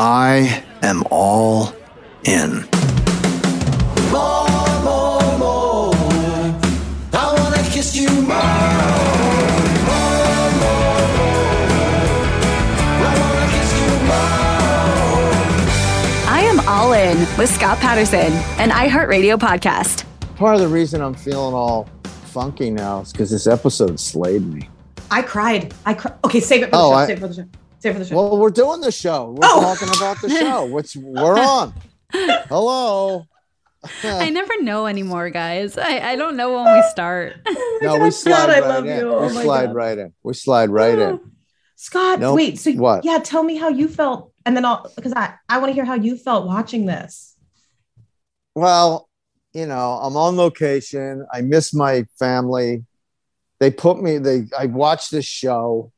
I am all in. More, more, more. I wanna kiss you more. More, more, more. I wanna kiss you more. I am all in with Scott Patterson, an iHeartRadio podcast. Part of the reason I'm feeling all funky now is because this episode slayed me. I cried. I cried. Okay, save it for the Oh, show. I- save it for the show. Save it for the show. Well, we're doing the show. We're Oh. talking about the show. What's we're on? Hello. I never know anymore, guys. I, I don't know when we start. No, we oh God, slide I right love in. you. Oh we my slide God. right in. We slide right in. Oh, Scott, Nope. wait. So What? Yeah, tell me how you felt, and then I'll because I I want to hear how you felt watching this. Well, you know, I'm on location. I miss my family. They put me, they I watch this show.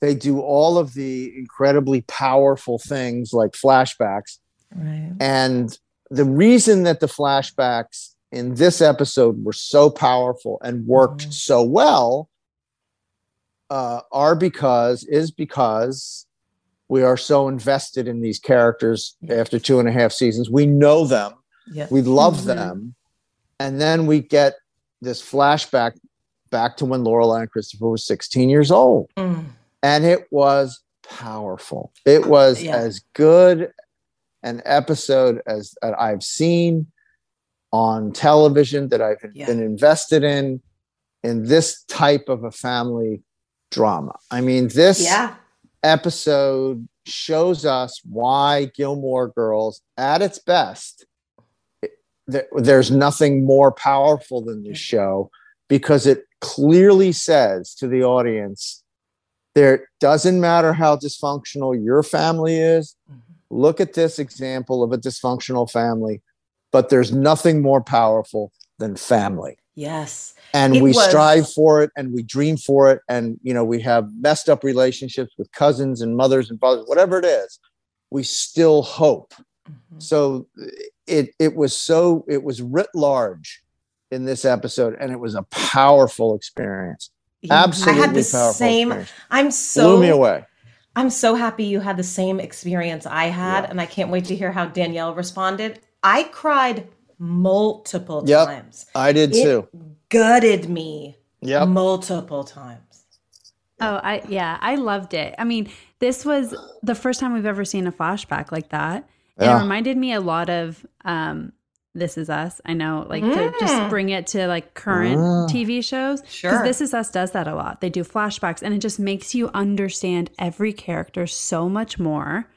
They do all of the incredibly powerful things like flashbacks. Right. And the reason that the flashbacks in this episode were so powerful and worked Mhm. so well uh, are because is because we are so invested in these characters Yeah. after two and a half seasons. We know them, Yeah. we love Mhm. them, and then we get this flashback back to when Lorelai and Christopher were 16 years old Mm. And it was powerful. It was Yeah. as good an episode as that I've seen on television that I've Yeah. been invested in in this type of a family drama. I mean, this Yeah. episode shows us why Gilmore Girls, at its best, it- there's nothing more powerful than this show because it clearly says to the audience there doesn't matter how dysfunctional your family is look at this example of a dysfunctional family, but there's nothing more powerful than family. Yes. And we was- strive for it and we dream for it. And, you know, we have messed up relationships with cousins and mothers and fathers, whatever it is, we still hope. Mm-hmm. So it, it was so, it was writ large in this episode and it was a powerful experience. Absolutely I had the powerful same. experience. I'm so Blew me away. I'm so happy you had the same experience I had, and I can't wait to hear how Danielle responded. I cried multiple Yep. times. I did It too. Gutted me Yep. multiple times. Oh, I yeah, I loved it. I mean, this was the first time we've ever seen a flashback like that. And Yeah. it reminded me a lot of um This Is Us. I know, like to just Mm. bring it to like current. TV shows. Sure. Because This Is Us does that a lot. They do flashbacks and it just makes you understand every character so much more.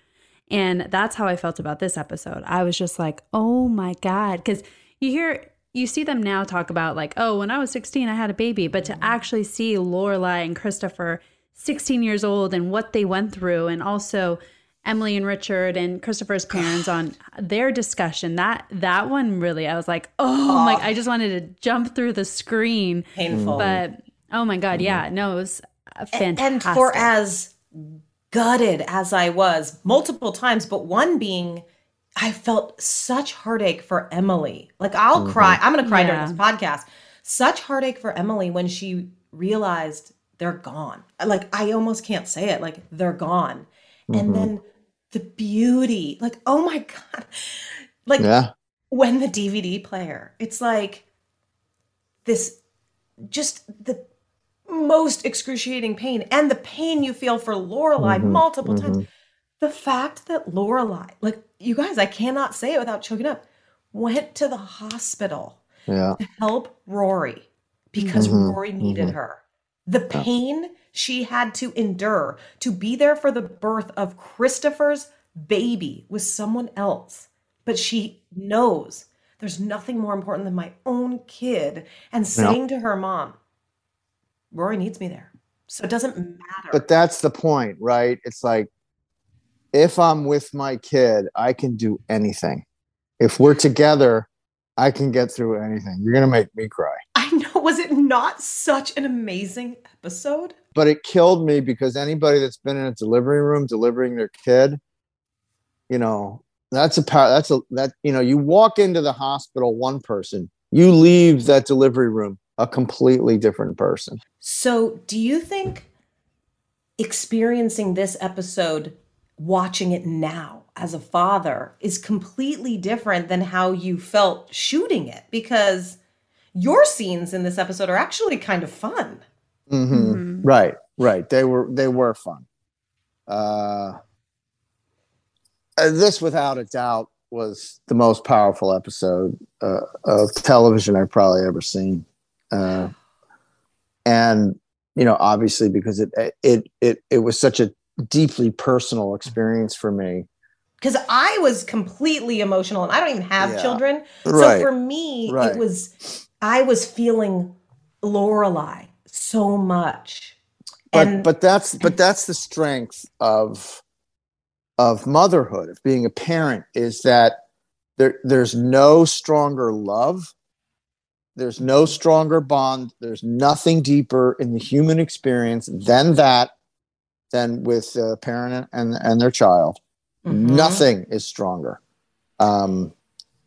And that's how I felt about this episode. I was just like, oh my God. Because you hear, you see them now talk about, like, oh, when I was 16, I had a baby. But to actually see Lorelai and Christopher, 16 years old, and what they went through, and also Emily and Richard and Christopher's parents on their discussion, that that one really, I was like, oh, like I just wanted to jump through the screen. Painful. But oh my God, yeah, mm-hmm. no, it was fantastic. And for as gutted as I was multiple times, but one being I felt such heartache for Emily. Like I'll mm-hmm. cry. I'm going to cry during this podcast. Such heartache for Emily when she realized they're gone. Like I almost can't say it. Like they're gone. And mm-hmm. then the beauty. Like oh my god. Like Yeah. when the DVD player, it's like this just the most excruciating pain and the pain you feel for Lorelai mm-hmm. multiple times. Mm-hmm. The fact that Lorelai, like you guys, I cannot say it without choking up, went to the hospital Yeah. to help Rory because Rory needed her. The pain she had to endure to be there for the birth of Christopher's baby with someone else. But she knows there's nothing more important than my own kid and saying to her mom, Rory needs me there. So it doesn't matter. But that's the point, right? It's like if I'm with my kid, I can do anything. If we're together, I can get through anything. You're going to make me cry. I know, was it not such an amazing episode? But it killed me because anybody that's been in a delivery room delivering their kid, you know, that's a power. That's a, that, you know, you walk into the hospital, one person, you leave that delivery room a completely different person. So, do you think experiencing this episode, watching it now as a father, is completely different than how you felt shooting it? Because your scenes in this episode are actually kind of fun. Mhm. Right, right. They were they were fun. Uh, uh, this, without a doubt, was the most powerful episode uh, of television I've probably ever seen. Uh, and you know, obviously, because it it it it was such a deeply personal experience for me. Because I was completely emotional and I don't even have Yeah. children. Right. So for me, Right. it was, I was feeling Lorelai so much. but and but that's but that's the strength of of motherhood of being a parent is that there there's no stronger love there's no stronger bond there's nothing deeper in the human experience than that than with a parent and and their child Mhm. nothing is stronger um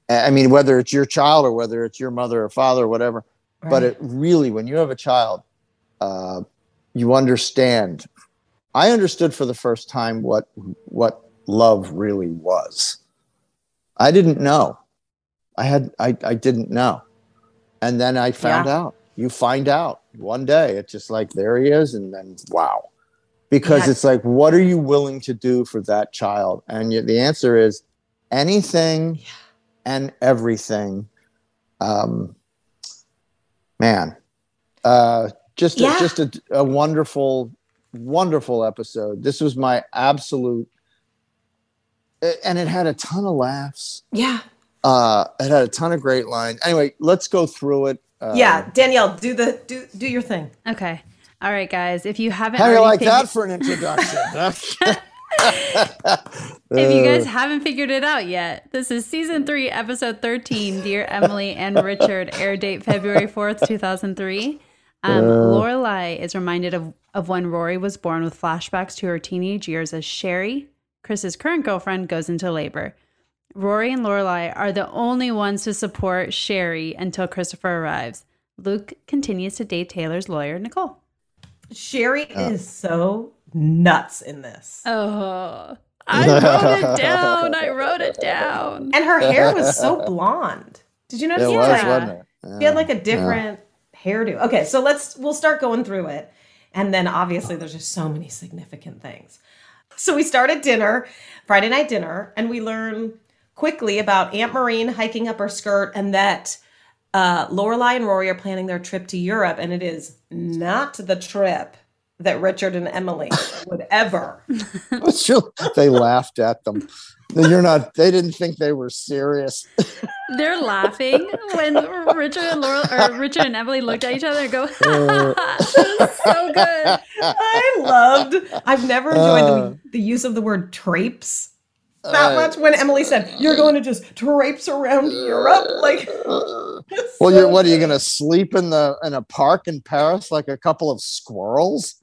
i I mean whether it's your child or whether it's your mother or father or whatever but it really when you have a child uh, you understand. I understood for the first time what what love really was. I didn't know. I had i, I didn't know. And then i found Yeah. out. You find out one day. It's just like there he is and then wow. Because Yeah. it's like what are you willing to do for that child? And you, the answer is anything and everything. Um man. Uh just a, just a, a wonderful wonderful episode this was my absolute and it had a ton of laughs yeah. uh it had a ton of great lines anyway let's go through it uh, yeah. Danielle, do the, do, do your thing. Okay. All right, guys. If you haven't how do you like figured- that for an introduction If you Uh. guys haven't figured it out yet, this is season three, episode 13, Dear Emily and Richard, air date February 4th, 2003. Um, Lorelai is reminded of, of when Rory was born with flashbacks to her teenage years as Sherry, Chris's current girlfriend, goes into labor. Rory and Lorelai are the only ones to support Sherry until Christopher arrives. Luke continues to date Taylor's lawyer, Nicole. Sherry is so nuts in this. Oh, I wrote it down. I wrote it down. And her hair was so blonde. Did you notice It that? was, wasn't it? She had like a different hairdo. Okay, so let's we'll start going through it. And then obviously there's just so many significant things. So we start at dinner, Friday night dinner, and we learn quickly about Aunt Marine hiking up her skirt and that uh, Lorelai and Rory are planning their trip to Europe, and it is not the trip that Richard and Emily would ever. They laughed at them. You're not. They didn't think they were serious. They're laughing when Richard and Laurel or Richard and Emily looked at each other and go, "That was so good." I loved. I've never enjoyed Uh. the, the use of the word traipse that much. When Emily said, "You're going to just traipse around Europe," like. it's Well, so you're what are you going to sleep in the in a park in Paris like a couple of squirrels?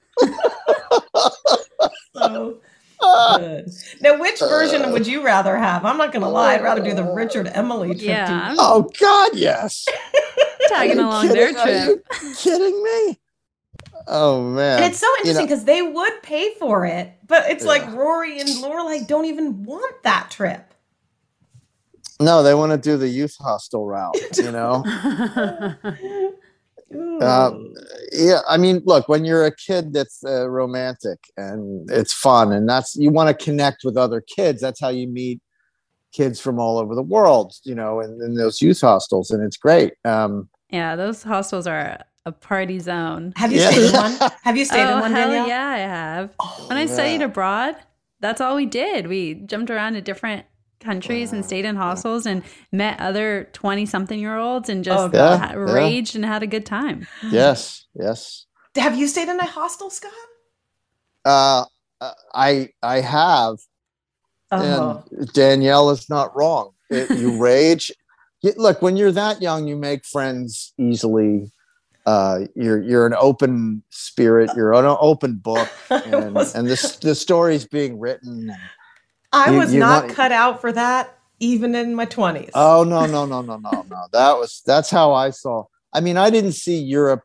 So good. Now, which version uh. would you rather have? I'm not going to lie. I'd rather do the oh. Richard Emily trip. Yeah, to- Oh God, yes. tagging Are you along their kidding? Are trip. you kidding me? Oh man. And it's so You interesting know- because they would pay for it, but it's like Rory and Lorelai don't even want that trip. No, they want to do the youth hostel route. You know. Um, yeah, I mean, look, when you're a kid that's uh, romantic and it's fun, and that's you want to connect with other kids. That's how you meet kids from all over the world, you know, in, in those youth hostels, and it's great. Um, yeah, those hostels are a party zone. Have you Yeah. stayed in one? Have you stayed oh, in one, hell Danielle? yeah, I have. when I studied abroad, that's all we did. We jumped around to different countries and stayed in hostels and met other 20 something year olds and just Oh, God. ha- Yeah, yeah. raged and had a good time. yes, yes. Have you stayed in a hostel, Scott? Uh, uh, I I have, Oh. and Danielle is not wrong. It, you rage. You- look, when you're that young, you make friends easily. Uh, you're you're an open spirit. You're an open book, and, was- and this the story's being written. I You- was you not cut out for that even in my 20s. Oh no no no no no no! That was that's how I saw. I mean, I didn't see Europe,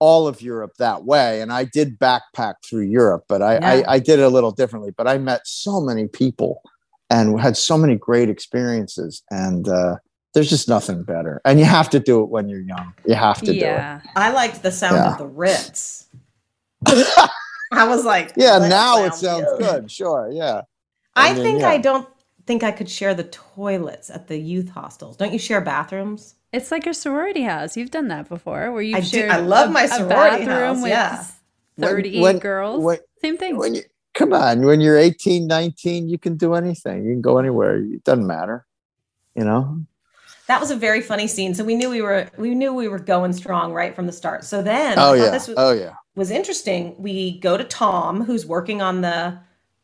all of Europe that way, and I did backpack through Europe, but I Yeah. I, I did it a little differently. But I met so many people and had so many great experiences, and uh, there's just nothing better. And you have to do it when you're young. You have to do it. Yeah. I liked the sound Yeah. of the Ritz. I was like. Yeah, that now it sounds sounds good. Sure, yeah. I I mean, think yeah. I don't think I could share the toilets at the youth hostels. Don't you share bathrooms? It's like your sorority house. You've done that before where you I do- I love a- my a sorority bathroom house, with yeah. When- 38 when- girls. when- Same thing. When you come on, when you're 18, 19, you can do anything. You can go anywhere. It doesn't matter. You know. That was a very funny scene. So we knew we were we knew we were going strong right from the start. So then Oh yeah. this was, Oh yeah. was interesting. We go to Tom, who's working on the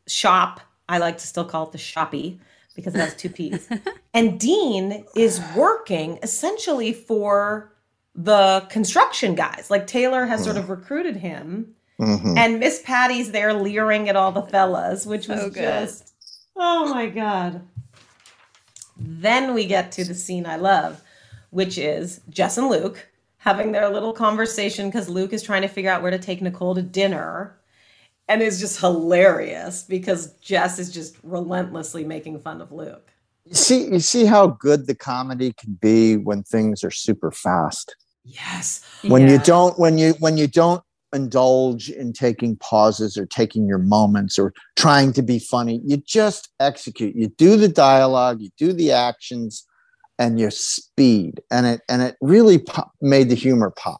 shop. I like to still call it the shoppy because it has two P's. and Dean is working essentially for the construction guys. Like Taylor has sort of recruited him. Mhm. And Miss Patty's there leering at all the fellas, which was So good. just oh my god. Then we get to the scene I love, which is Jess and Luke having their little conversation because Luke is trying to figure out where to take Nicole to dinner. And it's just hilarious because Jess is just relentlessly making fun of Luke. You see, you see how good the comedy can be when things are super fast. Yes. When you don't, when you when you don't indulge in taking pauses or taking your moments or trying to be funny, you just execute. You do the dialogue, you do the actions, and you speed, and it and it really pop, made the humor pop.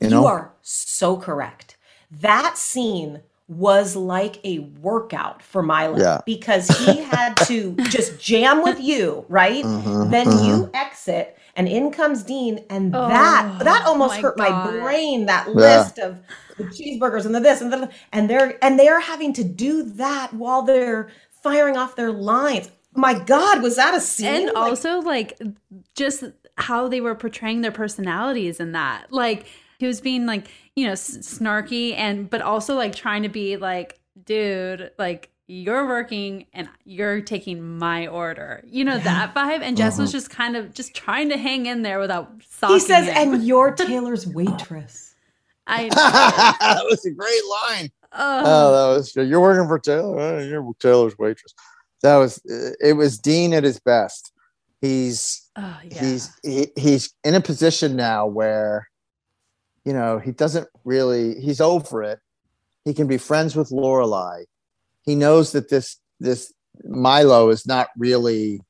You know, You are so correct. That scene was like a workout for Milo Yeah. because he had to just jam with you, right? Mhm, then mhm. you exit and in comes Dean and Oh, that that almost my hurt my brain that Yeah. list of the cheeseburgers and the this and the and they're and they're having to do that while they're firing off their lines. My God, was that a scene? and Like, also like just how they were portraying their personalities in that like he was being like you know s- snarky and but also like trying to be like dude like you're working and you're taking my order you know that vibe and jess was uh-huh. just kind of just trying to hang in there without he says, him. and you're Taylor's waitress. i that was a great line. oh, Oh, that was you're working for Taylor. You're Taylor's waitress. That was it. Was Dean at his best? He's oh, yeah. he's he, he's in a position now where you know he doesn't really he's over it. He can be friends with Lorelai. He knows that this this Milo is not really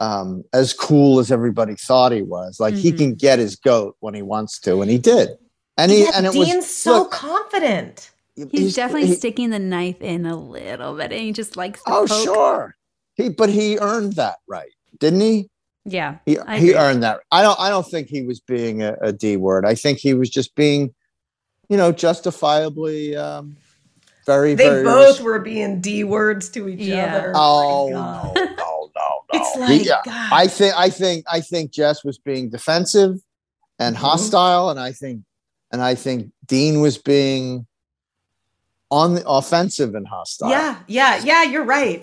um, as cool as everybody thought he was. Like he Mhm. can get his goat when he wants to, and he did. And he Yeah, and it Dean's was so look, confident. he's, definitely he- sticking the knife in a little bit and he just likes to Oh, poke. sure. He but he earned that right, didn't he? Yeah He he earned that. I don't I don't think he was being a, a D word. I think he was just being, you know, justifiably um very They very both were being D words to each Yeah. other. Oh My no, no, no, no. It's like, yeah, God. I think I think I think Jess was being defensive and Mhm. hostile, and I think and I think Dean was being on the offensive and hostile. Yeah, yeah, yeah, you're right.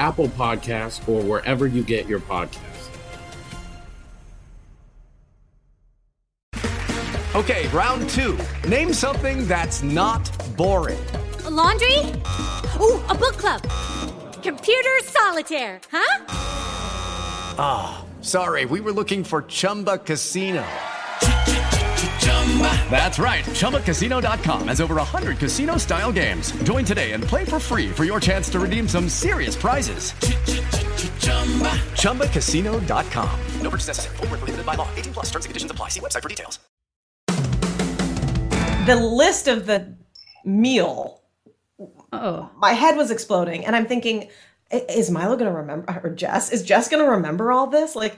Apple Podcasts, or wherever you get your podcasts. Okay, round two. Name something that's not boring. A laundry? Ooh, a book club. Computer solitaire, huh? Ah, oh, sorry, we were looking for Chumba Casino. That's right. ChumbaCasino.com has over 100 casino style games. Join today and play for free for your chance to redeem some serious prizes. ChumbaCasino.com. No purchase necessary. Void where prohibited by law. 18 plus terms and conditions apply. See website for details. the list of the meal. Oh, my head was exploding, and I'm thinking, is Milo going to remember, or Jess? Is Jess going to remember all this? Like,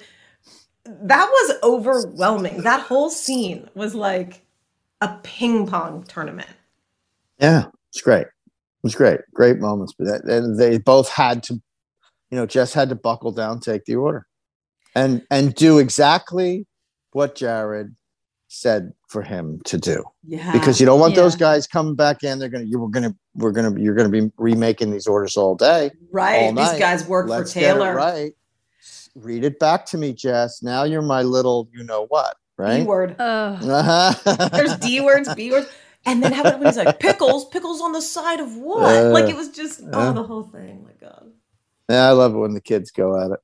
that was overwhelming. That whole scene was like a ping pong tournament. Yeah, it's great. It was great. Great moments. But that, and they both had to, you know, Jess had to buckle down, take the order, and and do exactly what Jared said for him to do. Yeah. Because you don't want those guys coming back in. They're gonna you were gonna we're gonna you're gonna be remaking these orders all day. Right. all These guys work for Let's it Taylor. right. Read it back to me, Jess. Now you're my little you know what, right? B word. Uh-huh. There's D words, B words. And then how about when he's like, pickles, pickles on the side of what? Uh, like it was just, oh, uh. the whole thing. My God. yeah, I love it when the kids go at it.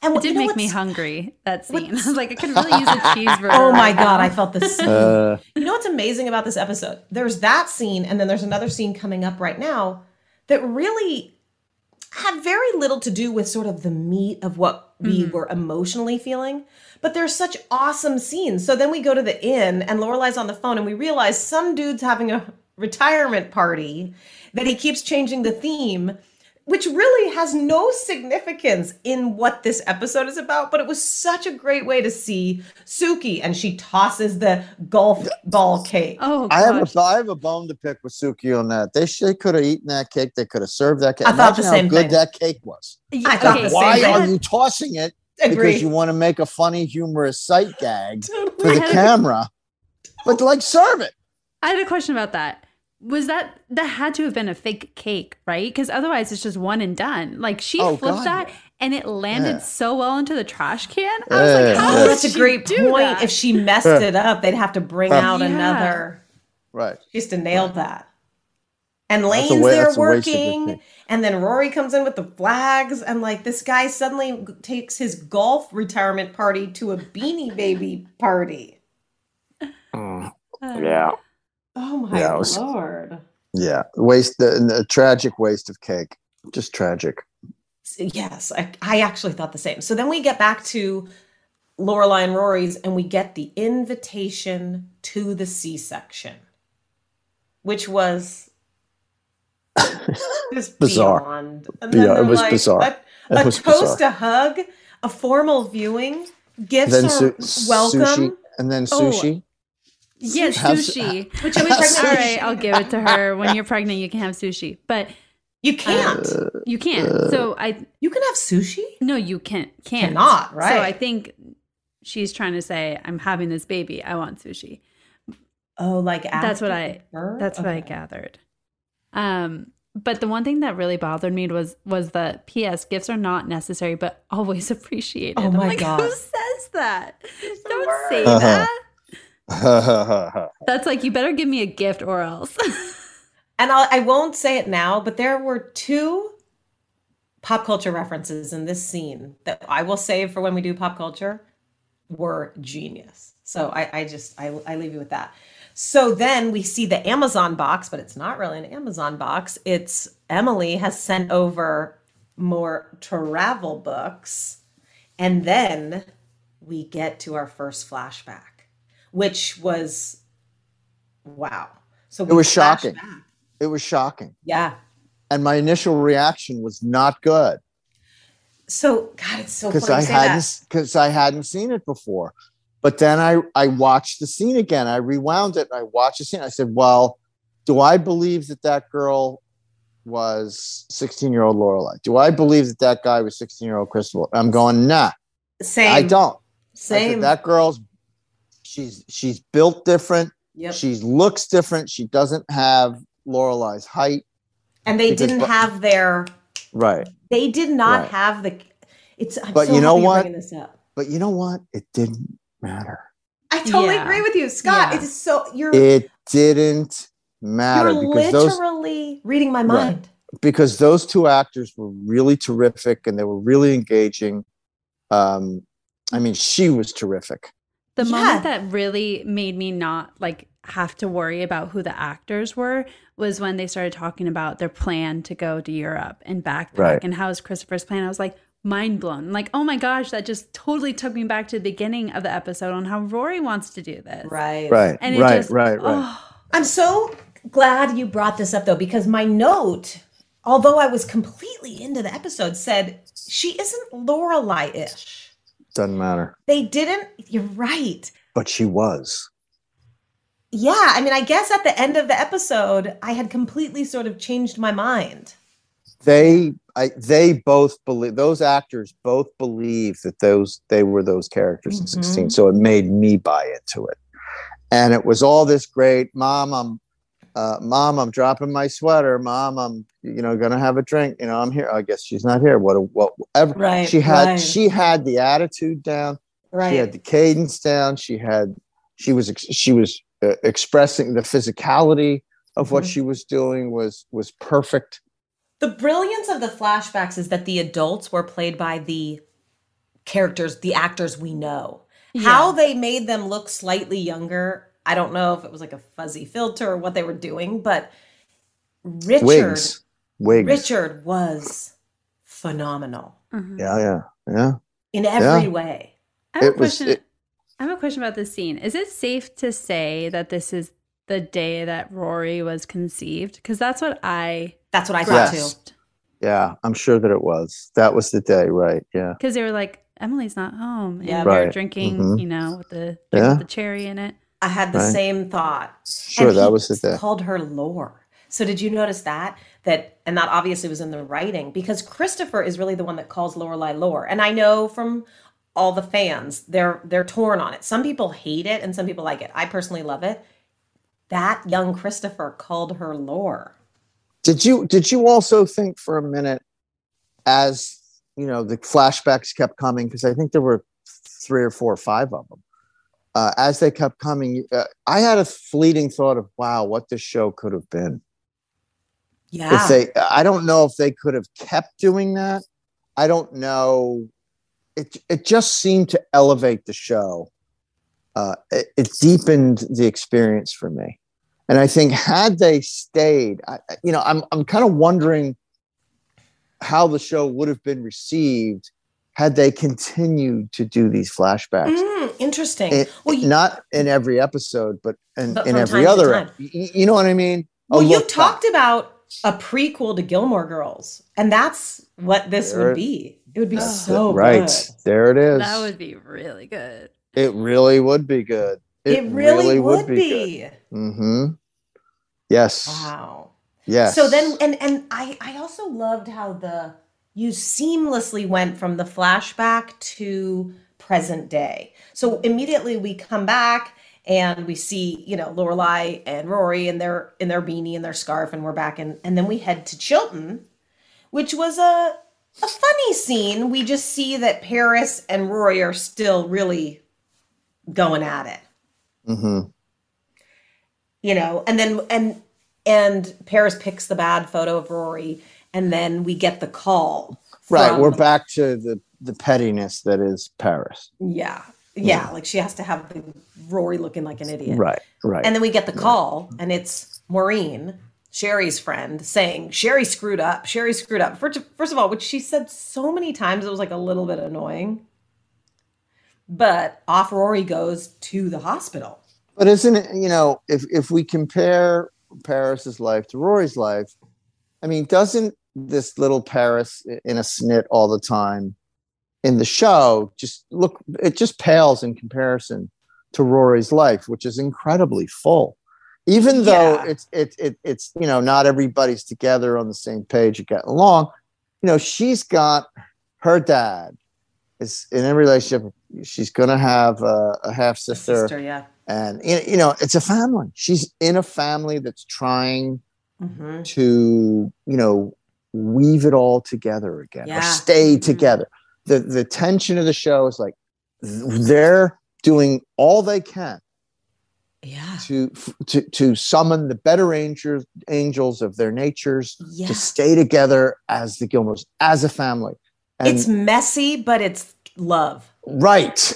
And it did make me hungry. That scene. I was like, I could really use a cheeseburger. Oh my God. I felt the same. Uh, You know what's amazing about this episode? There's that scene, and then there's another scene coming up right now that really had very little to do with sort of the meat of what we Mm-hmm. were emotionally feeling. But there's such awesome scenes. So then we go to the inn, and Lorelai's on the phone, and we realize some dude's having a retirement party that he keeps changing the theme. Which really has no significance in what this episode is about, but it was such a great way to see Suki, and she tosses the golf ball cake. Oh, I have a I have a bone to pick with Suki on that. They should, they could have eaten that cake. They could have served that cake. I thought the Imagine same how good thing. that cake was. I thought the Why same are thing. you tossing it? Agree. Because you want to make a funny, humorous sight gag for the camera. But like, serve it. I had a question about that. Was that that had to have been a fake cake, right? Because otherwise, it's just one and done. Like she Oh, flipped God, that, and it landed Yeah. so well into the trash can. I was like, Yeah, how yeah. That's a great point. that? If she messed it up, they'd have to bring Yeah. out Yeah. another. Right. She used to nail that. And Lane's wa- there that's a waste of a working, and then Rory comes in with the flags, and like this guy suddenly takes his golf retirement party to a Beanie Baby party. Mm. Uh, yeah. Oh my Yeah, was- lord! Yeah, waste the, the tragic waste of cake. Just tragic. Yes, I, I actually thought the same. So then we get back to Lorelai and Rory's, and we get the invitation to the C-section, which was just Bizarre. beyond. And Yeah, it was bizarre. A, a was toast, bizarre. a hug, a formal viewing, gifts then are su- welcome. sushi, and then Oh. sushi. Yeah, How's- sushi. Which I was pregnant. All right, I'll give it to her. When you're pregnant, you can have sushi, but You can't. you can't. so I you can have sushi. no, you can't. Can't Cannot, right. So I think she's trying to say, I'm having this baby. I want sushi. Oh, like that's what I. birth? That's what I gathered. Um, but the one thing that really bothered me was was the P.S. Gifts are not necessary, but always appreciated. Oh I'm my like, God. Who says that? Don't say Uh-huh. that. Yeah, That's like you better give me a gift or else. And I'll, I won't say it now, but there were two pop culture references in this scene that I will save for when we do pop culture were genius. So I, I just I, I leave you with that. So then we see the Amazon box, but it's not really an Amazon box. It's Emily has sent over more travel books, and then we get to our first flashback, which was wow. So it was shocking. back. It was shocking, Yeah. and my initial reaction was not good So God, it's so because I hadn't because I hadn't seen it before. But then I I watched the scene again. I rewound it. And I watched the scene. I said, "Well, do I believe that that girl was 16 year old Lorelai? Do I believe that that guy was 16 year old Crystal?" I'm going, "Nah, Same. I don't." I Same. said, that girl's she's she's built different. Yep. She looks different. She doesn't have Lorelai's height. and they because- didn't but- have their. Right. They did not Right. have the. It's. I'm But so you know happy what? bringing This up. But you know what? It didn't matter. I totally Yeah. agree with you, Scott. Yeah. It is so you're It didn't matter you're because those literally reading my Right. mind. because those two actors were really terrific and they were really engaging. Um, I mean, she was terrific. The Yeah. moment that really made me not like have to worry about who the actors were was when they started talking about their plan to go to Europe and backpack Right. and how's Christopher's plan. I was like, mind blown. Like, oh my gosh, that just totally took me back to the beginning of the episode on how Rory wants to do this. Right. Right. And it right. just- right. Right. oh. I'm so glad you brought this up though, because my note, although I was completely into the episode, said she isn't Lorelai ish. Doesn't matter. They didn't, you're right. But she was. Yeah, I mean, I guess at the end of the episode, I had completely sort of changed my mind. They I they both believe those actors both believe that those they were those characters in 16. Mhm. So it made me buy into it. And it was all this great, Mom, I'm uh, mom, I'm dropping my sweater. Mom, I'm you know gonna have a drink. You know, I'm here. I guess she's not here. What what whatever. Right, She had right. she had the attitude down. Right. She had the cadence down. She had she was ex- she was uh, expressing the physicality of what Mhm. she was doing was was perfect. The brilliance of the flashbacks is that the adults were played by the characters, the actors we know. How they made them look slightly younger, I don't know if it was like a fuzzy filter or what they were doing, but Richard Wigs. Wigs. Richard was phenomenal Yeah, yeah, yeah. in every Yeah. way. I have It a was- question. it- I have a question about this scene. Is it safe to say that this is the day that Rory was conceived? Because that's what I. That's what I thought, Yes. Yeah, I'm sure that it was. That was the day, right? Yeah. Because they were like, Emily's not home, and Yeah. we were Right. drinking, Mhm. you know, with the Yeah. with the cherry in it. I had the Right. same thought. Sure, that was the day. Called her Lore. So did you notice that? That and that obviously was in the writing because Christopher is really the one that calls Lorelai Lore. And I know from all the fans, they're they're torn on it. Some people hate it and some people like it. I personally love it. That young Christopher called her Lore. Did you did you also think for a minute as you know the flashbacks kept coming because I think there were three or four or five of them. Uh, as they kept coming, uh, I had a fleeting thought of, "Wow, what this show could have been." Yeah. If they, I don't know if they could have kept doing that. I don't know. It it just seemed to elevate the show. Uh, it, it deepened the experience for me, and I think had they stayed, I, I- you know, I'm I'm kind of wondering how the show would have been received had they continued to do these flashbacks. Mm, interesting. It- not in every episode, but in, But in every other. time. You know what I mean? A well, you look back. talked about a prequel to Gilmore Girls, and that's what this There- would be. It would be so right good. there. It is. That would be really good. It really would be good. It, really, would, be. Mm-hmm. Yes. Wow. Yes. So then, and and I I also loved how the you seamlessly went from the flashback to present day. So immediately we come back and we see you know Lorelai and Rory in their in their beanie and their scarf, and we're back in, and then we head to Chilton, which was a a funny scene. We just see that Paris and Rory are still really going at it Mm-hmm. you know and then and and paris picks the bad photo of rory and then we get the call Right. from- We're back to the the pettiness that is Paris. yeah yeah like she has to have the rory looking like an idiot Right. Right. and then we get the call and it's maureen sherry's friend saying sherry screwed up sherry screwed up first, first of all which she said so many times it was like a little bit annoying but off rory goes to the hospital But isn't it, you know, if if we compare Paris's life to Rory's life, I mean, doesn't this little Paris in a snit all the time in the show just look it just pales in comparison to Rory's life, which is incredibly full. Even though Yeah. it's it, it it's you know not everybody's together on the same page and getting along, you know, she's got her dad is in a relationship. She's gonna have a, a half sister yeah and you know it's a family she's in a family that's trying Mhm. to you know weave it all together again Yeah. or stay Mhm. together the the tension of the show is like they're doing all they can yeah to f- to to summon the better angels angels of their natures Yeah. to stay together as the gilmores as a family and it's messy but it's love right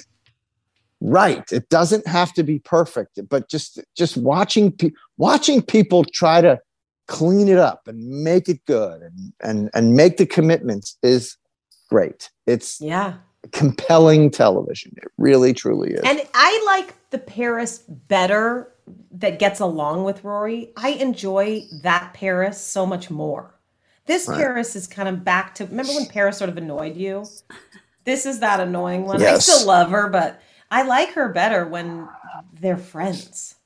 right it doesn't have to be perfect but just just watching pe- watching people try to clean it up and make it good and and and make the commitments is great. It's Yeah. compelling television. It really, truly is. And I like the Paris better that gets along with Rory. I enjoy that Paris so much more. This Right. Paris is kind of back to remember when Paris sort of annoyed you? This is that annoying one. I still love her, but I like her better when they're friends.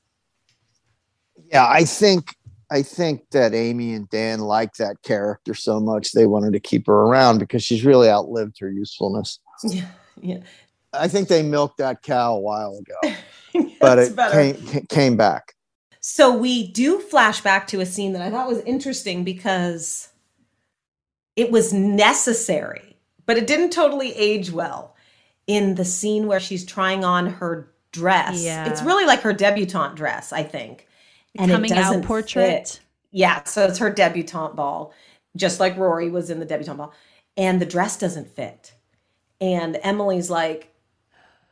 yeah, I think I think that Amy and Dan like that character so much they wanted to keep her around because she's really outlived her usefulness. Yeah. Yeah. I think they milked that cow a while ago, but it better. came came back. So we do flash back to a scene that I thought was interesting because it was necessary, but it didn't totally age well. In the scene where she's trying on her dress, Yeah. it's really like her debutante dress, I think. The coming out portrait? fit. Yeah, so it's her debutante ball, just like Rory was in the debutante ball, and the dress doesn't fit. And Emily's like,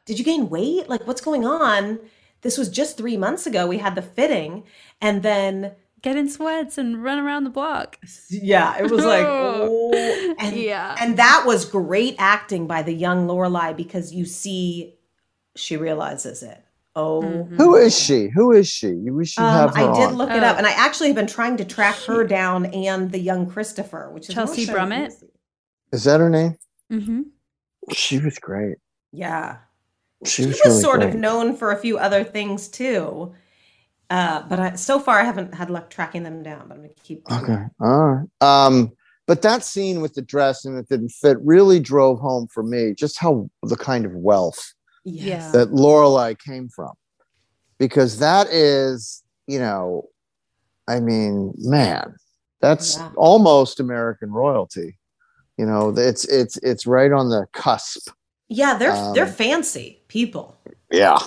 did you gain weight? Like, what's going on? This was just three months ago. We had the fitting. And then, Get in sweats and run around the block. yeah, it was like, oh. And, Yeah. And that was great acting by the young Lorelai because you see she realizes it. Oh, Who is she? Who is she? We should um, have her I did on. look it up, and I actually have been trying to track her down and the young Christopher, which is Chelsea also- Brummett. Is that her name? Mm-hmm. She was great. Yeah, She she was, was really sort great. of known for a few other things too. Uh, but I, so far, I haven't had luck tracking them down. But I'm gonna keep. Okay. All right. Um, but that scene with the dress and it didn't fit really drove home for me just how the kind of wealth Yes. that Lorelai came from. Because that is, you know, I mean, man, that's Yeah. almost American royalty. You know, it's it's it's right on the cusp. Yeah, they're Um, they're fancy people. Yeah.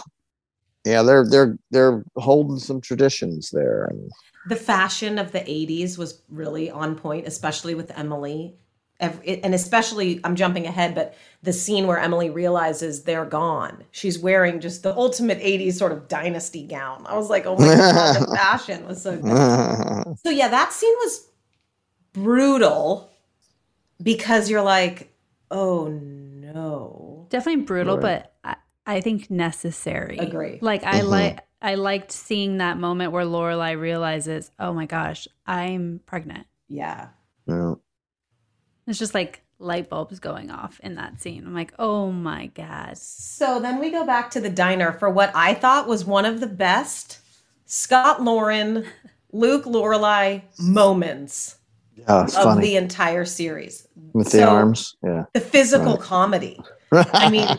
Yeah, they're they're they're holding some traditions there. And The fashion of the '80s was really on point, especially with Emily. Ev- And especially, I'm jumping ahead, but the scene where Emily realizes they're gone. She's wearing just the ultimate 80s sort of dynasty gown. I was like, oh my God, the fashion was so good. So, yeah, that scene was brutal because you're like, oh no. Definitely brutal, Right. but I, I think necessary. Agree. Like I Mhm. like I liked seeing that moment where Lorelai realizes, oh my gosh, I'm pregnant. Yeah. yeah. It's just like light bulbs going off in that scene. I'm like, oh my god. So then we go back to the diner for what I thought was one of the best Scott Lauren, Luke Lorelai moments Yeah, of funny. the entire series. with the arms. Yeah. The physical Right. comedy. I mean,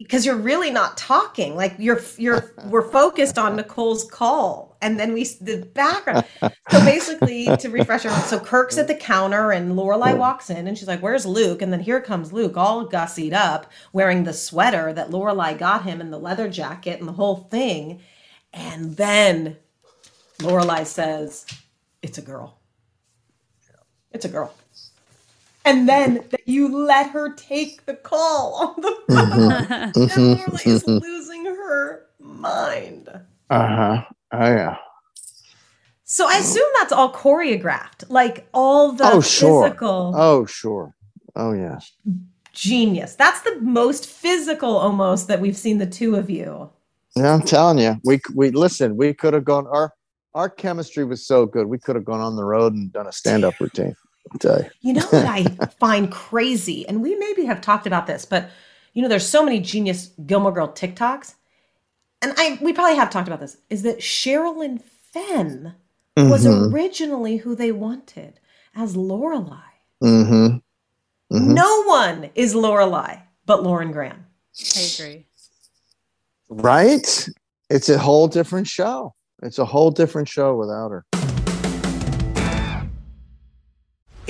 because you're really not talking. Like you're you're we're focused on Nicole's call, and then we the background. So basically, to refresh our so Kirk's at the counter, and Lorelai walks in, and she's like, "Where's Luke?" And then here comes Luke, all gussied up, wearing the sweater that Lorelai got him, and the leather jacket, and the whole thing. And then Lorelai says, "It's a girl. It's a girl." And then that you let her take the call on the phone. Mm-hmm. and Lorelai mm-hmm. is mm-hmm. losing her mind. Uh-huh. Oh yeah. So I assume that's all choreographed, like all the oh sure. physical Oh sure. Oh yeah. genius. That's the most physical almost that we've seen the two of you. Yeah, I'm telling you, we we listen. We could have gone. Our our chemistry was so good. We could have gone on the road and done a stand up routine. I'll you. You know what I find crazy, and we maybe have talked about this, but you know, there's so many genius Gilmore Girl TikToks, and I we probably have talked about this. Is that Sherilyn Fenn was Mhm. originally who they wanted as Lorelai. Mm-hmm. No one is Lorelai but Lauren Graham. I agree. Right? It's a whole different show. It's a whole different show without her.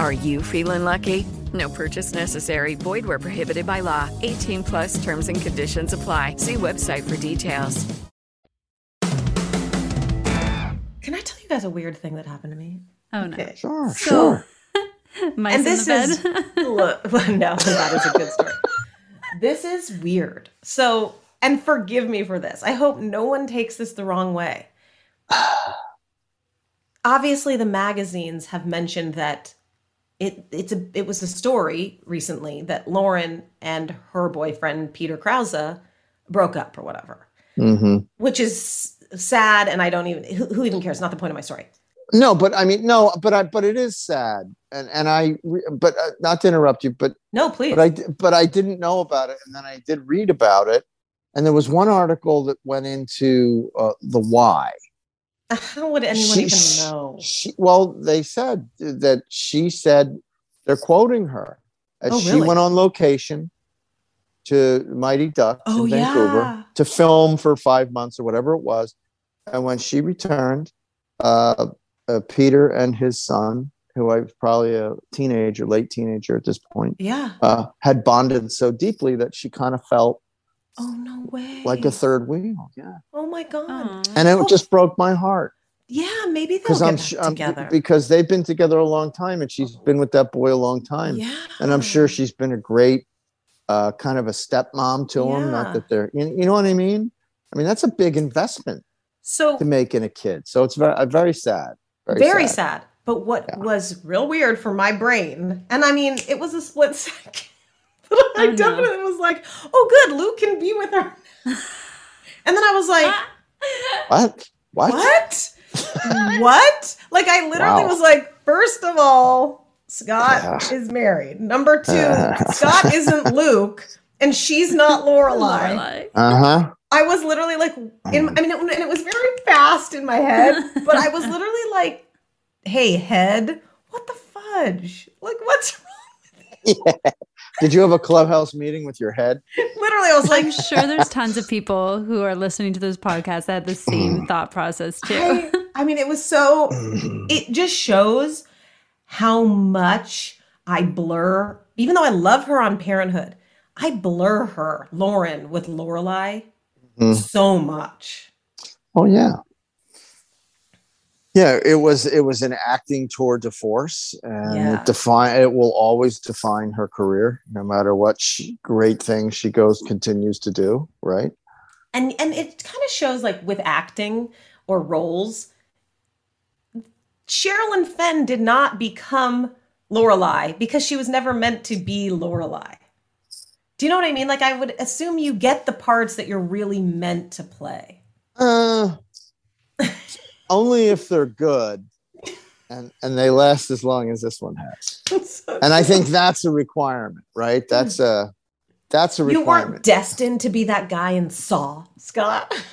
Are you feeling lucky? No purchase necessary. Void where prohibited by law. 18 plus terms and conditions apply. See website for details. Can I tell you guys a weird thing that happened to me? Oh no. Okay. Sure, So- sure. Mice and in this the bed. is look, no, that is a good story. this is weird. So, and forgive me for this. I hope no one takes this the wrong way. Obviously, the magazines have mentioned that it it's a it was a story recently that Lauren and her boyfriend Peter Krause broke up or whatever, hmm which is sad. And I don't even who, who even cares? Not the point of my story. No, but I mean, no, but I, but it is sad, and and I, but uh, not to interrupt you, but No, please. but I, but I didn't know about it, and then I did read about it, and there was one article that went into uh, the why. How would anyone She- even know? She, well, they said that she said they're quoting her. As Oh, she really? went on location to Mighty Ducks Oh, in Vancouver yeah. to film for five months or whatever it was. And when she returned, uh, uh, Peter and his son, who I was probably a teenager, late teenager at this point, Yeah. uh, had bonded so deeply that she kind of felt Oh no way. like a third wheel. Yeah. Oh my god. And it just broke my heart. Yeah, maybe they'll because get I'm, back su- I'm together. because they've been together a long time, and she's been with that boy a long time. Yeah. and I'm sure she's been a great uh, kind of a stepmom to him. Not that they're, you, you know what I mean. I mean that's a big investment so to make in a kid. So it's very, uh, very sad. Very, very, sad. sad. But what was real weird for my brain, and I mean, it was a split second. But I Oh, no. definitely was like, "Oh, good, Luke can be with her." and then I was like, What? What? "What? what?" Like I literally Wow. was like, first of all, Scott Yeah. is married. Number two, Uh. Scott isn't Luke, and she's not Lorelai. Uh huh. I was literally like, in, I mean, it, and it was very fast in my head, but I was literally like, "Hey, head, what the fudge? Like, what's Did you have a clubhouse meeting with your head? literally?" I was like, I'm sure there's tons of people who are listening to this podcast that have the same thought process too. I, I mean, it was so. It just shows how much I blur. Even though I love her on Parenthood, I blur her, Lauren, with Lorelai Mhm. so much. Oh yeah. Yeah, it was it was an acting tour de force, and Yeah. it define it will always define her career, no matter what she, great things she goes continues to do. Right? and and it kind of shows like with acting or roles sherilyn fenn did not become lorelai because she was never meant to be lorelai do you know what i mean like i would assume you get the parts that you're really meant to play Uh, only if they're good, and and they last as long as this one has. And I think that's a requirement, right? That's a that's a requirement. you weren't destined to be that guy in saw scott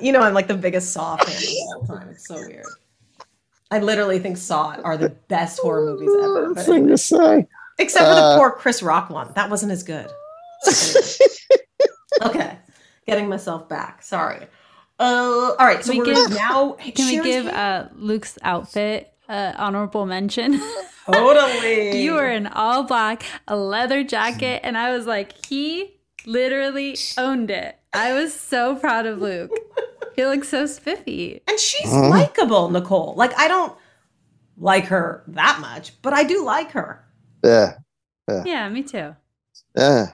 you know i'm like the biggest saw fan of all time it's so weird i literally think saw are the best horror movies ever but thing to say. Except for the Uh, poor Chris Rock one. That wasn't as good. okay. Getting myself back. Sorry. Uh, all right. So Can we we're give- now. Can we give uh, Luke's outfit uh, honorable mention? Totally. you were in all black, a leather jacket, and I was like, he literally owned it. I was so proud of Luke. He looks so spiffy. And she's Uh-huh. likable, Nicole. Like, I don't like her that much, but I do like her. Yeah, yeah, Yeah, me too. yeah.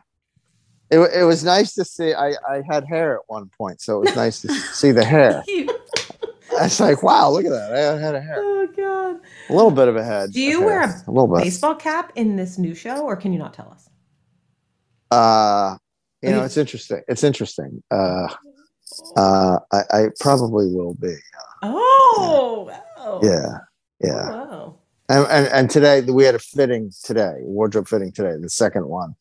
It, it was nice to see. I, I had hair at one point, so it was nice to see the hair. It's like, wow, look at that. I had a hair. Oh, God. A little bit of a head. Do you of wear a, a little bit? baseball cap in this new show, or can you not tell us? Uh, you know, it's interesting. It's interesting. Uh, uh, I, I probably will be. Oh, wow. Yeah, yeah. Wow. And, and and today we had a fitting today, wardrobe fitting today, the second one,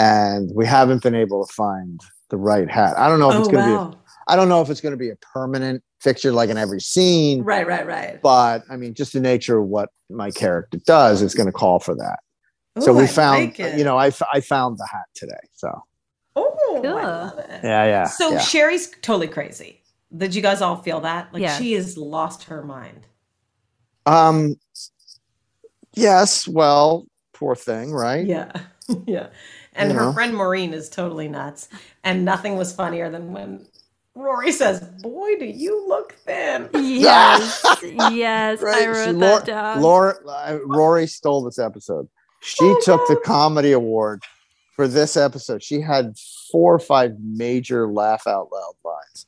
and we haven't been able to find the right hat. I don't know if it's Oh, going to wow. be. A, I don't know if it's going to be a permanent fixture like in every scene. Right, right, right. But I mean, just the nature of what my character does is going to call for that. so we I found, like you know, I, f- I found the hat today. So Oh, I love it. yeah, yeah. So yeah. Sherry's totally crazy. Did you guys all feel that? Like Yeah. she has lost her mind. Um. Yes. Well, poor thing, right? Yeah. yeah. And You her know. friend Maureen is totally nuts. And nothing was funnier than when Rory says, Boy, do you look thin. Yes, yes, I wrote She- that Laura, down. Laura, uh, Rory stole this episode. She Oh, took the comedy award for this episode. She had four or five major laugh out loud lines.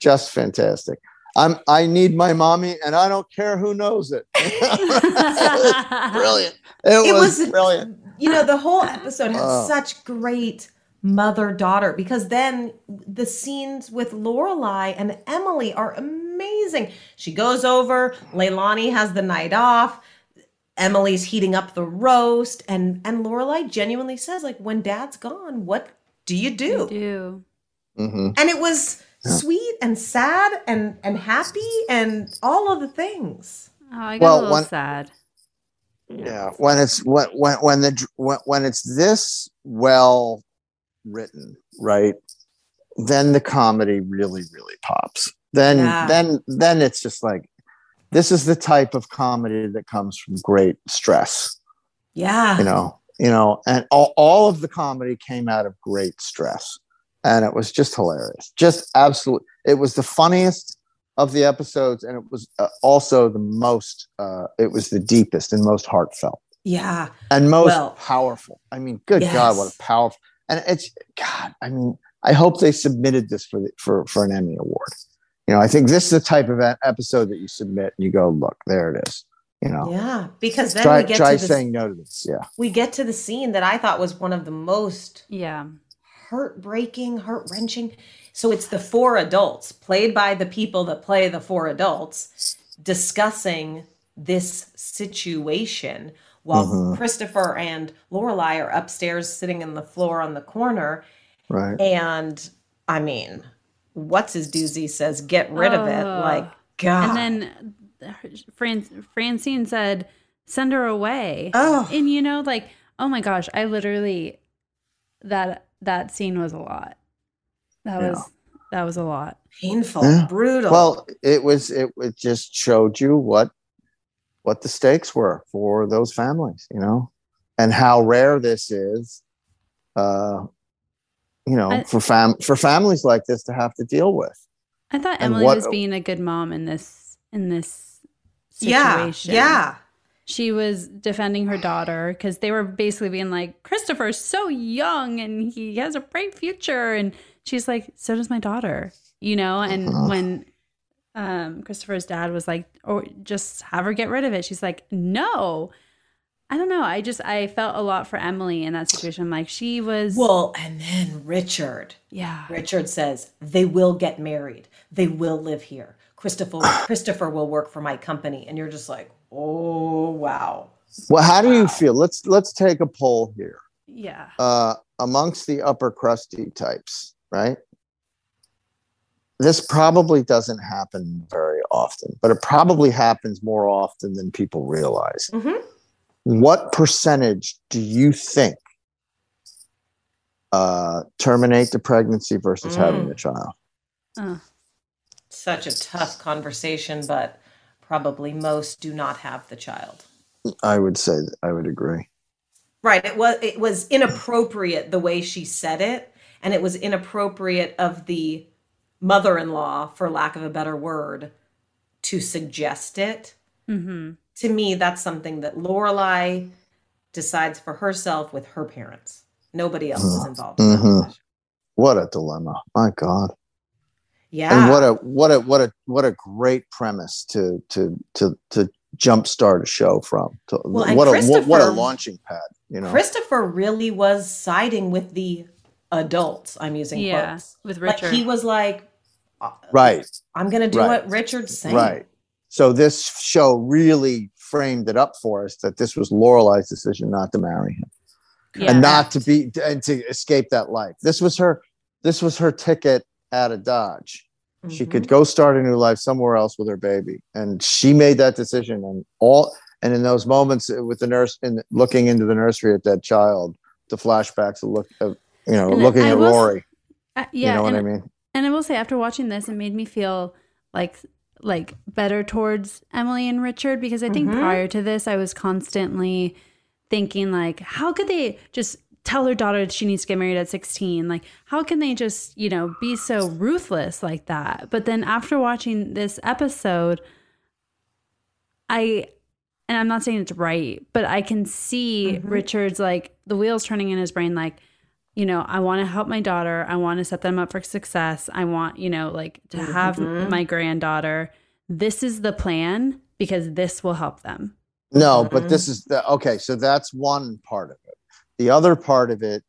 Just fantastic. I'm. I need my mommy, and I don't care who knows it. brilliant. It, It was, was- brilliant. You know, the whole episode has Oh. such great mother daughter because then the scenes with Lorelai and Emily are amazing. She goes over, Leilani has the night off. Emily's heating up the roast, and and Lorelai genuinely says, like, when Dad's gone, what do you do? do. Mhm. And it was sweet and sad and and happy and all of the things. Oh, I got Well, a little one- sad. Yeah. When it's when when when the when, when it's this well written right then the comedy really really pops. Then Yeah. then then it's just like this is the type of comedy that comes from great stress. Yeah. you know you know and all, all of the comedy came out of great stress. And it was just hilarious. Just absolute it was the funniest of the episodes and it was uh, also the most uh, it was the deepest and most heartfelt Yeah. and most Well- powerful. I mean, good God, what a powerful! And it's God. I mean, I hope they submitted this for the, for for an Emmy award. You know, I think this is the type of episode that you submit and you go, look, there it is. You know, Yeah. Because then try we get try to this saying no to this. Yeah, we get to the scene that I thought was one of the most Yeah. heartbreaking, heart wrenching. So it's the four adults, played by the people that play the four adults, discussing this situation while Mhm. Christopher and Lorelai are upstairs sitting in the floor on the corner. Right. And I mean, what's his doozy says, get rid of it. Oh. Like, God. And then Fran- Francine said, "Send her away." Oh. and you know, like, oh my gosh, I literally that that scene was a lot. That Yeah. was that was a lot. Painful, Yeah. brutal. Well, it was it, it just showed you what what the stakes were for those families, you know, and how rare this is. Uh, you know, I- for fam for families like this to have to deal with. I thought And Emily what- was being a good mom in this in this Yeah, situation. yeah. She was defending her daughter because they were basically being like, Christopher's so young and he has a bright future. And she's like, so does my daughter, you know? And Uh-huh. when um, Christopher's dad was like, or just have her get rid of it, she's like, no. I don't know. I just, I felt a lot for Emily in that situation. I'm like, she was. Well, and then Richard. Yeah. Richard says they will get married. They will live here. Christopher Christopher will work for my company. And you're just like, oh wow. Well, how do you feel? Let's let's take a poll here. Yeah. Uh, amongst the upper crusty types, right? This probably doesn't happen very often, but it probably happens more often than people realize. Mhm. What percentage do you think uh, terminate the pregnancy versus having Mm. a child? Uh, Such a tough conversation, but probably most do not have the child. I would say that I would agree. Right. It was it was inappropriate the way she said it, and it was inappropriate of the mother-in-law, for lack of a better word, to suggest it. mm-hmm. To me, that's something that Lorelai decides for herself with her parents. Nobody else is involved. in that Mhm. decision. What a dilemma! My God. Yeah. and what a what a what a what a great premise to to to to jumpstart a show from to, Well, and what a what, what a launching pad you know Christopher really was siding with the adults. I'm using Yeah, quotes. with Like Richard. he was like, uh, right I'm going to do Right. what Richard's saying. right so this show really framed it up for us that this was Lorelai's decision not to marry him Yeah. and not to be and to escape that life this was her this was her ticket out of dodge she mm-hmm. could go start a new life somewhere else with her baby and she made that decision and all and in those moments with the nurse in looking into the nursery at that child the flashbacks of look of you know And looking I at will rory Uh, yeah. you know what and, i mean And I will say, after watching this, it made me feel like like better towards Emily and Richard because I think Mhm. prior to this, I was constantly thinking like, how could they just tell their daughter that she needs to get married at 16? Like, how can they just you know be so ruthless like that? But then after watching this episode, I. And I'm not saying it's right, but I can see Mhm. Richard's like the wheels turning in his brain, like, you know, I want to help my daughter. I want to set them up for success. I want, you know, like to have Mhm. my granddaughter. This is the plan because this will help them. no Mm-hmm. but this is the okay so that's one part of it the other part of it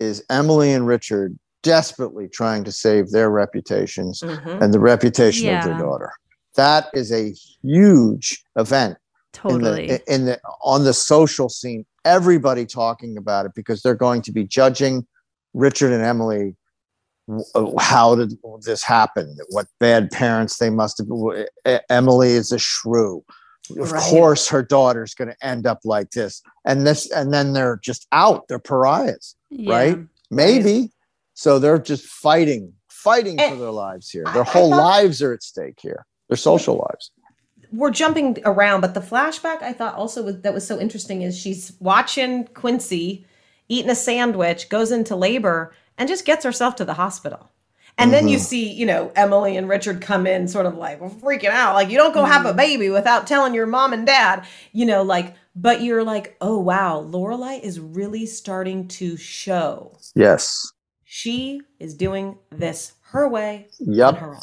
is emily and richard desperately trying to save their reputations Mhm. and the reputation of their daughter that is a huge event Totally. in the, in the on the social scene everybody talking about it because they're going to be judging richard and emily uh, how did this happen? What bad parents they must have been emily is a shrew. Of Right. course her daughter's going to end up like this. And this and then they're just out. They're pariahs Yeah. right? Maybe. So they're just fighting fighting for their lives here. Their I whole thought- lives are at stake here. Their social lives we're jumping around, but the flashback I thought also was, that was so interesting is she's watching Quincy eating a sandwich, goes into labor, and just gets herself to the hospital. And then you Mhm. see, you know, Emily and Richard come in sort of like freaking out. Like, you don't go have a baby without telling your mom and dad, you know, like, but you're like, oh, wow, Lorelai is really starting to show yes she is doing this her way Yep. her own.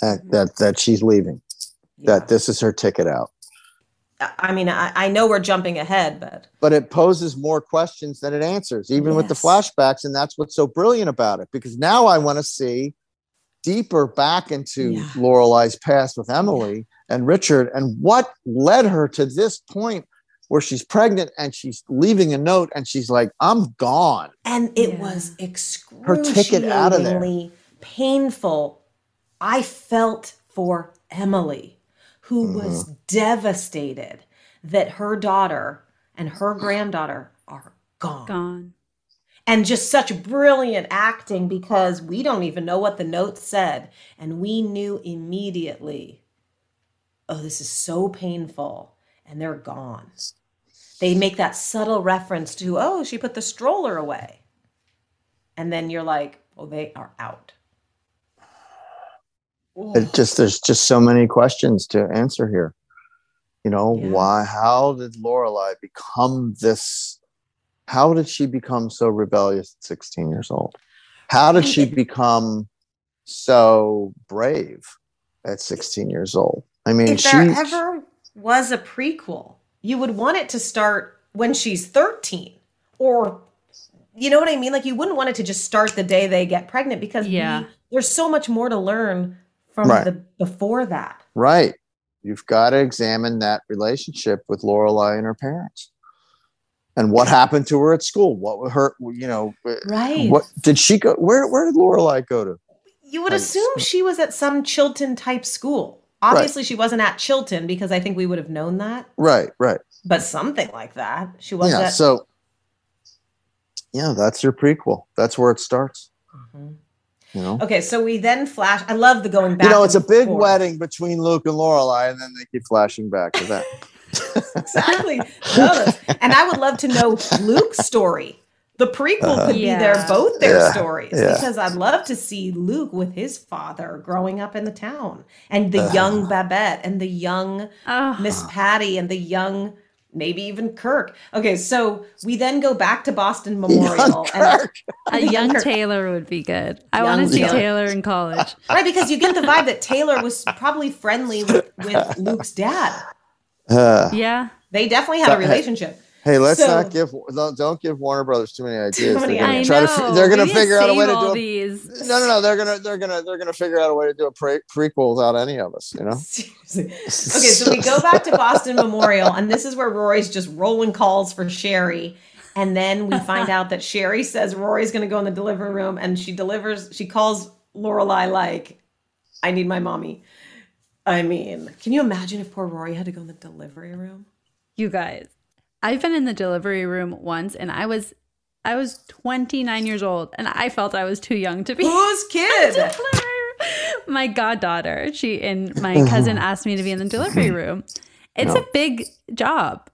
that, that that she's leaving that this is her ticket out I- I mean, I, I know we're jumping ahead, but but it poses more questions than it answers even with the flashbacks and that's what's so brilliant about it because now i want to see deeper back into Yeah. lorelai's past with emily and richard and what led her to this point where she's pregnant and she's leaving a note and she's like, I'm gone. And it was Her ticket out of there. excruciatingly painful. I felt for Emily, who was Mm-hmm. devastated that her daughter and her granddaughter are gone. Gone. And just such brilliant acting because we don't even know what the note said. And we knew immediately, oh, this is so painful. And they're gone. They make that subtle reference to, oh, she put the stroller away. And then you're like, oh, they are out. It just there's just so many questions to answer here. You know, why how did Lorelai become this how did she become so rebellious at 16 years old? How did she become so brave at 16 years old? I mean, if she there ever was a prequel, you would want it to start when she's 13 or you know what I mean? Like you wouldn't want it to just start the day they get pregnant because Yeah. we- there's so much more to learn from Right. the before that. right. You've got to examine that relationship with Lorelai and her parents. And what happened to her at school? What her, you know, uh, Right. What did she go? Where where did Lorelai go to? You would Like, assume she was at some Chilton type school. Obviously, she wasn't at Chilton because I think we would have known that, Right, right. but something like that. She was yeah. at So, yeah, that's your prequel. That's where it starts. Mm-hmm. You know, Okay, so we then flash. I love the going back. you know, it's a big forth. wedding between Luke and Lorelai, and then they keep flashing back to that. exactly. And I would love to know Luke's story. The prequel Uh-huh. could be their both their Yeah, stories yeah. because I'd love to see Luke with his father growing up in the town and the Uh-huh. young Babette and the young Oh. Miss Patty and the young maybe even Kirk. Okay, so we then go back to Boston Memorial and A young Kirk. Taylor would be good. I Young want to see Taylor. Taylor in college. right because you get the vibe that Taylor was probably friendly with, with Luke's dad. Uh, Yeah. They definitely had a But, hey, relationship. Hey, let's So- not give don't, don't give Warner Brothers too many ideas. many they're gonna ideas. try to. They're gonna We need to figure out a way to do. all A, these. no, no, no. They're gonna they're gonna they're gonna figure out a way to do a pre- prequel without any of us. You know. Okay, so we go back to Boston Memorial, and this is where Rory's just rolling calls for Sherry. And then we find out that Sherry says Rory's going to go in the delivery room, and she delivers, she calls Lorelai like, I need my mommy. I mean, can you imagine if poor Rory had to go in the delivery room? You guys, I've been in the delivery room once and I was I was 29 years old and I felt I was too young to be Whose kid? my goddaughter. She and my mm-hmm. cousin asked me to be in the delivery mm-hmm. room. It's Yeah. a big job.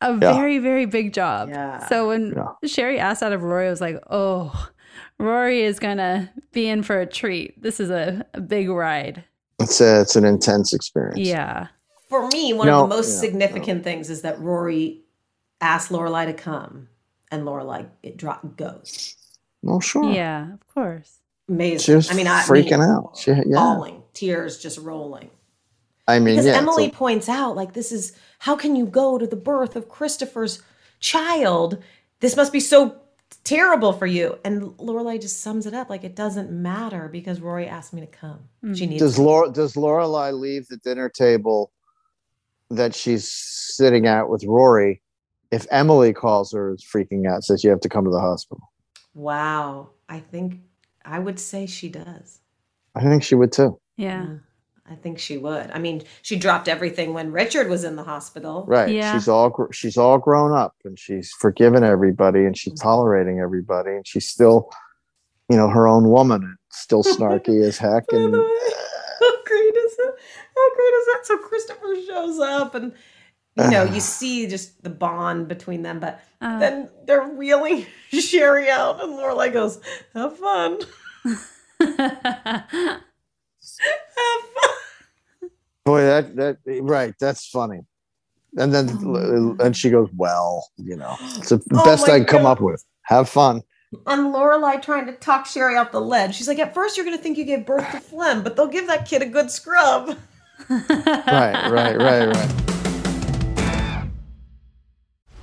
A Yeah. very, very big job. Yeah. So when Yeah. Sherry asked out of Rory, I was like, oh, Rory is gonna be in for a treat. This is a, a big ride. It's a, it's an intense experience. Yeah. For me, one No, of the most yeah, significant things is that Rory asked Lorelai to come, and Lorelai it drop goes. Well, sure. Yeah, of course. Amazing. She was I mean, I freaking mean, out. She, yeah. bawling, tears just rolling. I mean, Because yeah. Emily a- points out, like, this is how can you go to the birth of Christopher's child? This must be so terrible for you. And Lorelai just sums it up like it doesn't matter because Rory asked me to come. She mm. needs does me. Laura does Lorelai leave the dinner table that she's sitting at with Rory if Emily calls her is freaking out, says you have to come to the hospital? Wow. I think I would say she does. I think she would too. Yeah. I think she would. I mean, she dropped everything when Richard was in the hospital. Right. Yeah. She's all gr- she's all grown up and she's forgiven everybody and she's tolerating everybody and she's still, you know, her own woman and still snarky as heck and How great is it? How great is that? So Christopher shows up and you know, you see just the bond between them, but Uh. then they're wheeling Sherry out and Lorelai goes, have fun. Have fun. boy that that right, that's funny. And then and she goes, Well, you know, it's the Oh best I can come up with. Have fun. And Lorelai trying to talk Sherry off the ledge. She's like, at first you're gonna think you gave birth to Flem, but they'll give that kid a good scrub. Right, right, right, right.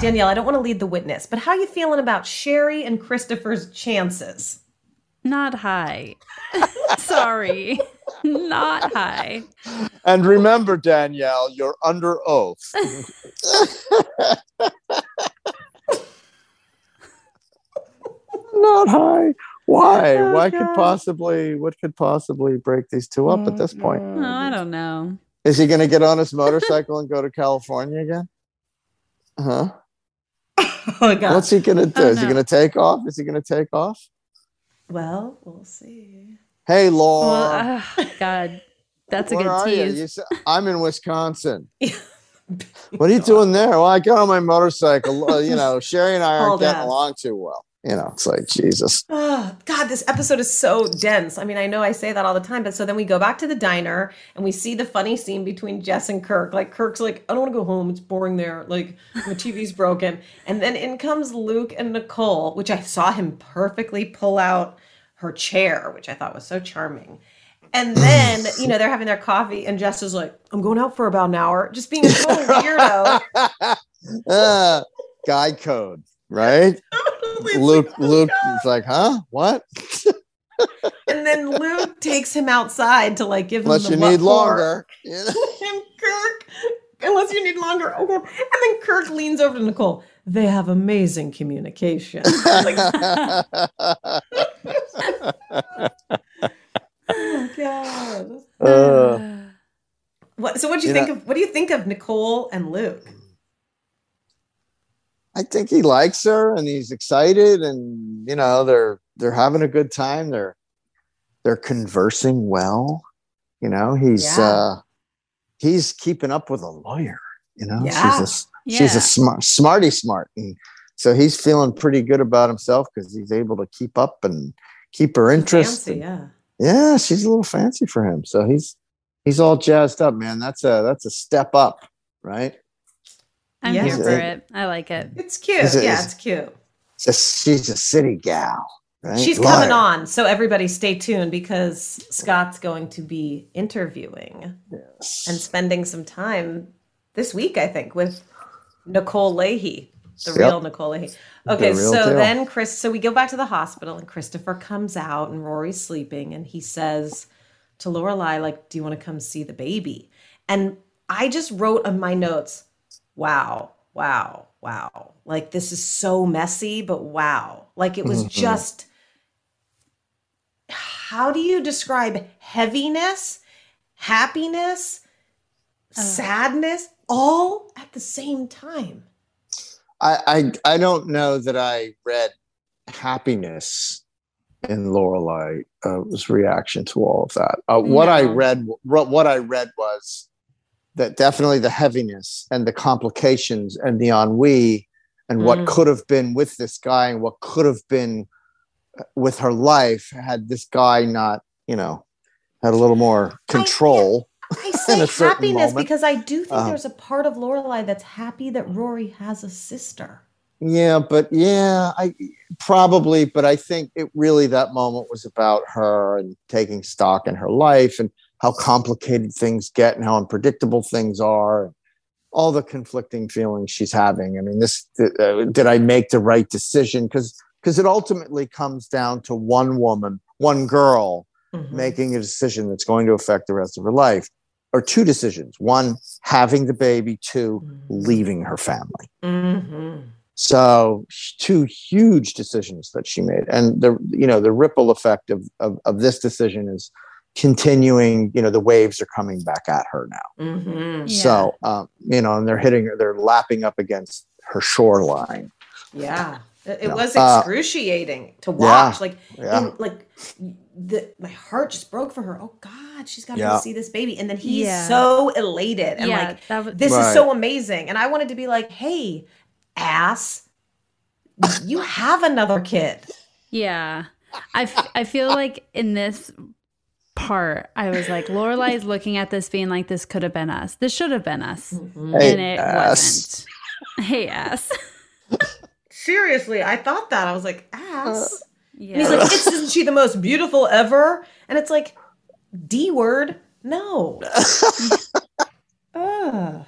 Danielle, I don't want to lead the witness, but how you feeling about Sherry and Christopher's chances? Not high. Sorry. Not high. And remember, Danielle, you're under oath. Not high. Why? Oh, Why could possibly what could possibly break these two up at this point? No, I don't know. Is he going to get on his motorcycle and go to California again? Huh? Oh my God. What's he going to do? Oh, Is he going to take off? Is he going to take off? Well, we'll see. Hey, Laura. Well, ah, God, that's a good you? tease. You said- I'm in Wisconsin. what are you doing there? Well, I got on my motorcycle. Uh, you know, Sherry and I aren't Hauled getting along too well. You know, it's like Jesus. Oh, God, this episode is so dense. I mean, I know I say that all the time, but so then we go back to the diner and we see the funny scene between Jess and Kirk. Like, Kirk's like, I don't want to go home. It's boring there. Like, my TV's broken. And then in comes Luke and Nicole, which I saw him perfectly pull out her chair, which I thought was so charming. And then, you know, they're having their coffee, and Jess is like, I'm going out for about an hour, just being a total weirdo. uh, guy code, right? Luke, Luke is like, huh? What? and then Luke takes him outside to like give him Unless you need longer. and Kirk, unless you need longer. Okay. And then Kirk leans over to Nicole. They have amazing communication. Like, oh God. Uh, What, so what do you, think of what do you think of Nicole and Luke? I think he likes her and he's excited and you know they're they're having a good time. They're they're conversing well. You know, he's Yeah. uh he's keeping up with a lawyer, you know. Yeah. She's a s- she's a smart smarty smart. And so he's feeling pretty good about himself because he's able to keep up and keep her interest. Fancy, yeah. yeah, she's a little fancy for him. So he's he's all jazzed up, man. That's a that's a step up, right? I'm Yeah. here Is for it- it. I like it. It's cute. Is it- yeah, is- it's cute. It's a, she's a city gal, right? She's coming on, so everybody stay tuned because Scott's going to be interviewing and spending some time this week, I think, with Nicole Leahy, the Yep. real Nicole Leahy. Okay, The so deal. then Chris, so we go back to the hospital, and Christopher comes out, and Rory's sleeping, and he says to Lorelai, like, "Do you want to come see the baby?" And I just wrote on my notes, "Wow, wow, wow! Like this is so messy, but wow! Like it was Mhm. just." how do you describe heaviness, happiness, sadness, all at the same time? I, I I don't know that I read happiness in Lorelai uh, was reaction to all of that. Uh, What I No. read, what I read was that definitely the heaviness and the complications and the ennui and what Mm. could have been with this guy and what could have been uh, with her life had this guy not, you know, had a little more control. I in say happiness because I do think Um, there's a part of Lorelai that's happy that Rory has a sister. Yeah, but yeah, I probably, but I think it really that moment was about her and taking stock in her life and how complicated things get and how unpredictable things are. All the conflicting feelings she's having. I mean, this uh, did I make the right decision? Because because it ultimately comes down to one woman, one girl making a decision that's going to affect the rest of her life, or two decisions: one, having the baby; 2 leaving her family. Mm-hmm. So two huge decisions that she made, and the you know the ripple effect of of, of this decision is continuing. You know the waves are coming back at her now. Mm-hmm. So um, you know, and they're hitting her, they're lapping up against her shoreline. Yeah. It, it Yeah. was Uh, excruciating to yeah, watch. Like, yeah. and, like the, my heart just broke for her. Oh God, she's got Yeah. to see this baby, and then he's Yeah. so elated and Yeah, like, that was- this is so amazing. And I wanted to be like, hey, ass, you have another kid. Yeah. I, f- I feel like in this part, I was like, Lorelai is looking at this being like, this could have been us. This should have been us. Hey, and it ass. wasn't. Hey, ass. Seriously, I thought that. I was like, ass. Uh, yeah. And he's like, it's, isn't she the most beautiful ever? And it's like, D word, no. Ugh.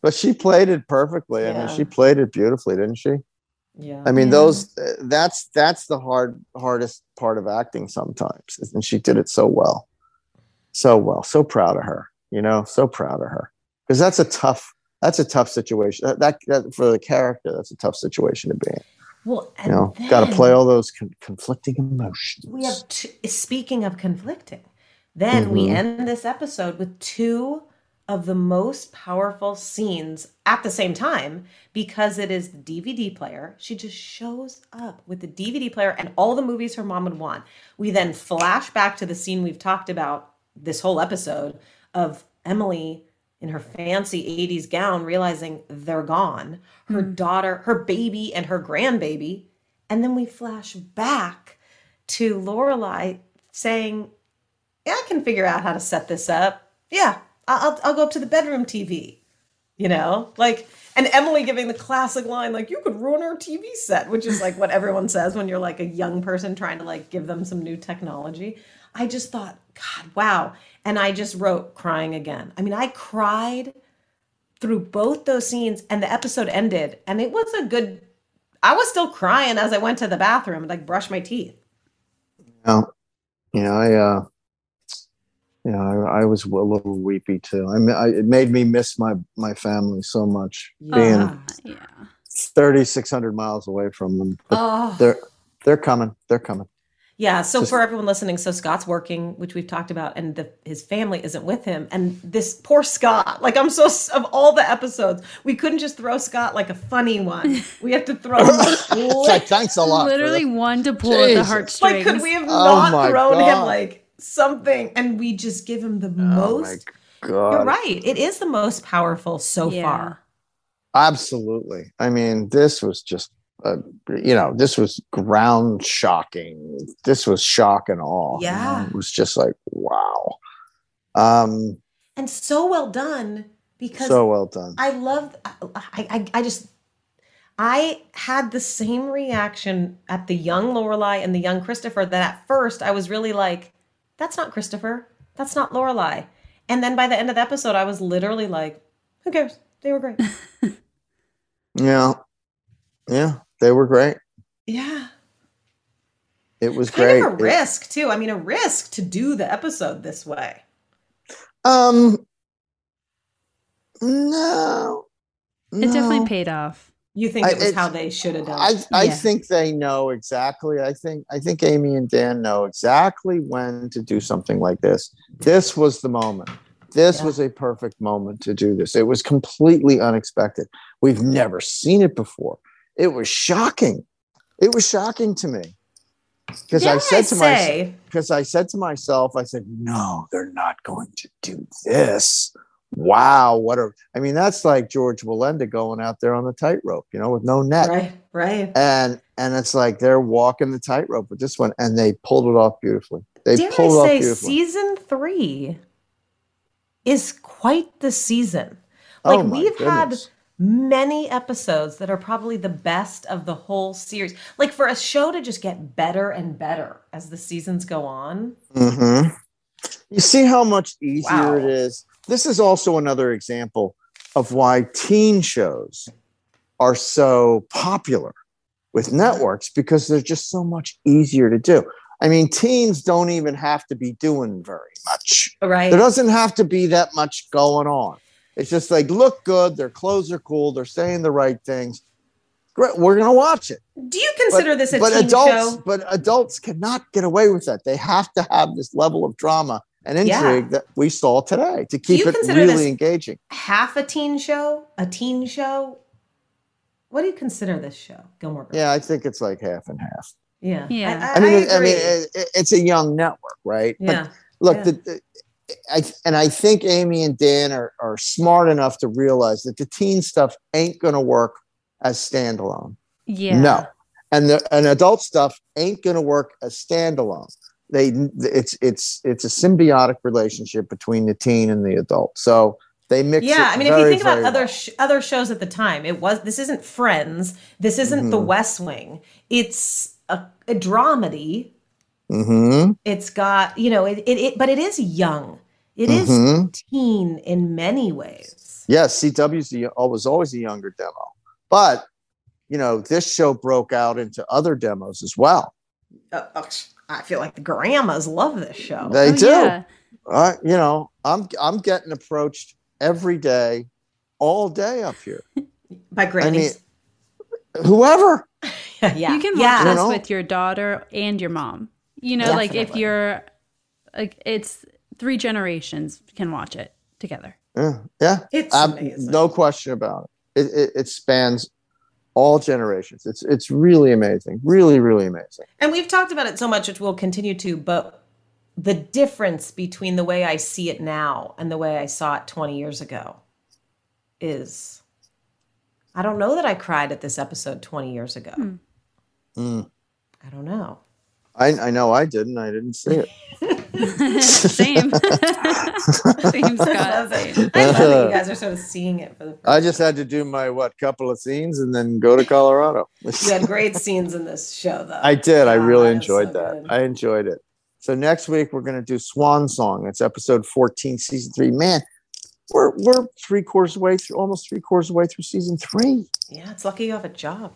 But she played it perfectly. I mean, she played it beautifully, didn't she? Yeah. I mean, Yeah. those uh, that's that's the hard hardest part of acting sometimes, and she did it so well, so well. So proud of her, you know, so proud of her because that's a tough that's a tough situation. That, that, that for the character, that's a tough situation to be in. Well, and You know, got to play all those con- conflicting emotions. We have, t- speaking of conflicting, then we Mhm. end this episode with two of the most powerful scenes at the same time because it is the DVD player. She just shows up with the DVD player and all the movies her mom would want. We then flash back to the scene we've talked about this whole episode of Emily in her fancy 80s gown, realizing they're gone. Her hmm. daughter, her baby, and her grandbaby. And then we flash back to Lorelai saying, Yeah, I can figure out how to set this up. Yeah, I'll, I'll, I'll go up to the bedroom TV. You know, like, and Emily giving the classic line, like, you could ruin our TV set, which is like what everyone says when you're like a young person trying to like give them some new technology. I just thought, God, wow. And I just wrote crying again. I mean, I cried through both those scenes and the episode ended and it was a good I was still crying as I went to the bathroom and like brush my teeth. Yeah, yeah, I, uh, yeah, I, I was a little weepy too. I, mean, I it made me miss my my family so much, being Uh, yeah. thirty six hundred miles away from them. But Oh. they're they're coming. They're coming. Yeah, so Just- for everyone listening, so Scott's working, which we've talked about, and the, his family isn't with him. And this poor Scott, like I'm so of all the episodes, we couldn't just throw Scott like a funny one. We have to throw him Like, thanks a lot. Literally one to pull at the heartstrings. Like, could we have Oh not my thrown him like something and we just give him the Oh my most? God. You're right. It is the most powerful so Yeah. far. Absolutely. I mean, this was just, uh, you know, this was ground shocking. This was shock and awe. you know? Yeah. It was just like, wow. Um, And so well done because so well done. I love I, I I just I had the same reaction at the young Lorelai and the young Christopher that at first I was really like, that's not Christopher. That's not Lorelai. And then by the end of the episode, I was literally like, who cares? They were great. Yeah. Yeah. They were great. yeah. It was Kind great. of a It- risk too. I mean, a risk to do the episode this way. um, no. It definitely paid off. You think it was it's- how they should have done I, it? I Yeah. think they know exactly. I think I think Amy and Dan know exactly when to do something like this. This was the moment. This Yeah. was a perfect moment to do this. It was completely unexpected. We've never seen it before. It was shocking. It was shocking to me. Because I said to myself, because I said to myself, I said, no, they're not going to do this. Wow, what a I mean, that's like George Wallenda going out there on the tightrope, you know, with no net Right, right. and and it's like they're walking the tightrope with this one, and they pulled it off beautifully. They Dare pulled it I off say, season three is quite the season. Oh Like my we've had many episodes that are probably the best of the whole series. Like for a show to just get better and better as the seasons go on. Mm-hmm. You see how much easier Wow. it is. This is also another example of why teen shows are so popular with networks because they're just so much easier to do. I mean, teens don't even have to be doing very much. Right. There doesn't have to be that much going on. It's just like look good, their clothes are cool, they're saying the right things. Great, we're gonna watch it. Do you consider this a but teen adults, show? but adults cannot get away with that. They have to have this level of drama and Yeah. intrigue that we saw today to keep you it really this- engaging. Half a teen show? A teen show? What do you consider this show, Gilmore Girls? Yeah, I think it's like half and half. Yeah. Yeah. I mean, it- I, agree. mean, it, it- it's a young network, right? Yeah. But look, Yeah. the, the- I and I think Amy and Dan are are smart enough to realize that the teen stuff ain't going to work as standalone. Yeah. No, and the and adult stuff ain't going to work as standalone. They it's it's it's a symbiotic relationship between the teen and the adult. So they mix. yeah, I mean, if you think about very other sh- other shows at the time, it was this isn't Friends, this isn't The Mhm. West Wing. It's a, a dramedy. Mhm. It's got you know it, it, it but it is young. It is Mhm. teen in many ways. Yes, CW's the, was always a younger demo, but you know this show broke out into other demos as well. Uh, I feel like the grandmas love this show. They Oh, do. yeah. Uh, you know, I'm I'm getting approached every day, all day up here. By I mean, whoever. yeah. You can watch yeah. this You know? with your daughter and your mom. You know, like if you're like it's three generations can watch it together. Yeah, yeah. It's Ab- amazing. no question about it. It, it. it spans all generations. It's it's really amazing, really really amazing. And we've talked about it so much, which we'll continue to, but the difference between the way I see it now and the way I saw it 20 years ago is I don't know that I cried at this episode 20 years ago. Mm. I don't know. I, I know I didn't. I didn't see it. Same. Same, Scott. Same. I love that you guys are sort of seeing it for the I just had to do my what couple of scenes and then go to Colorado. You had great scenes in this show, though. I did. I really that is enjoyed so that. good. I enjoyed it. So next week we're gonna do Swan Song. It's episode 14, season three. Man, we're we're three quarters away through almost three quarters away through season three. Yeah, it's lucky you have a job.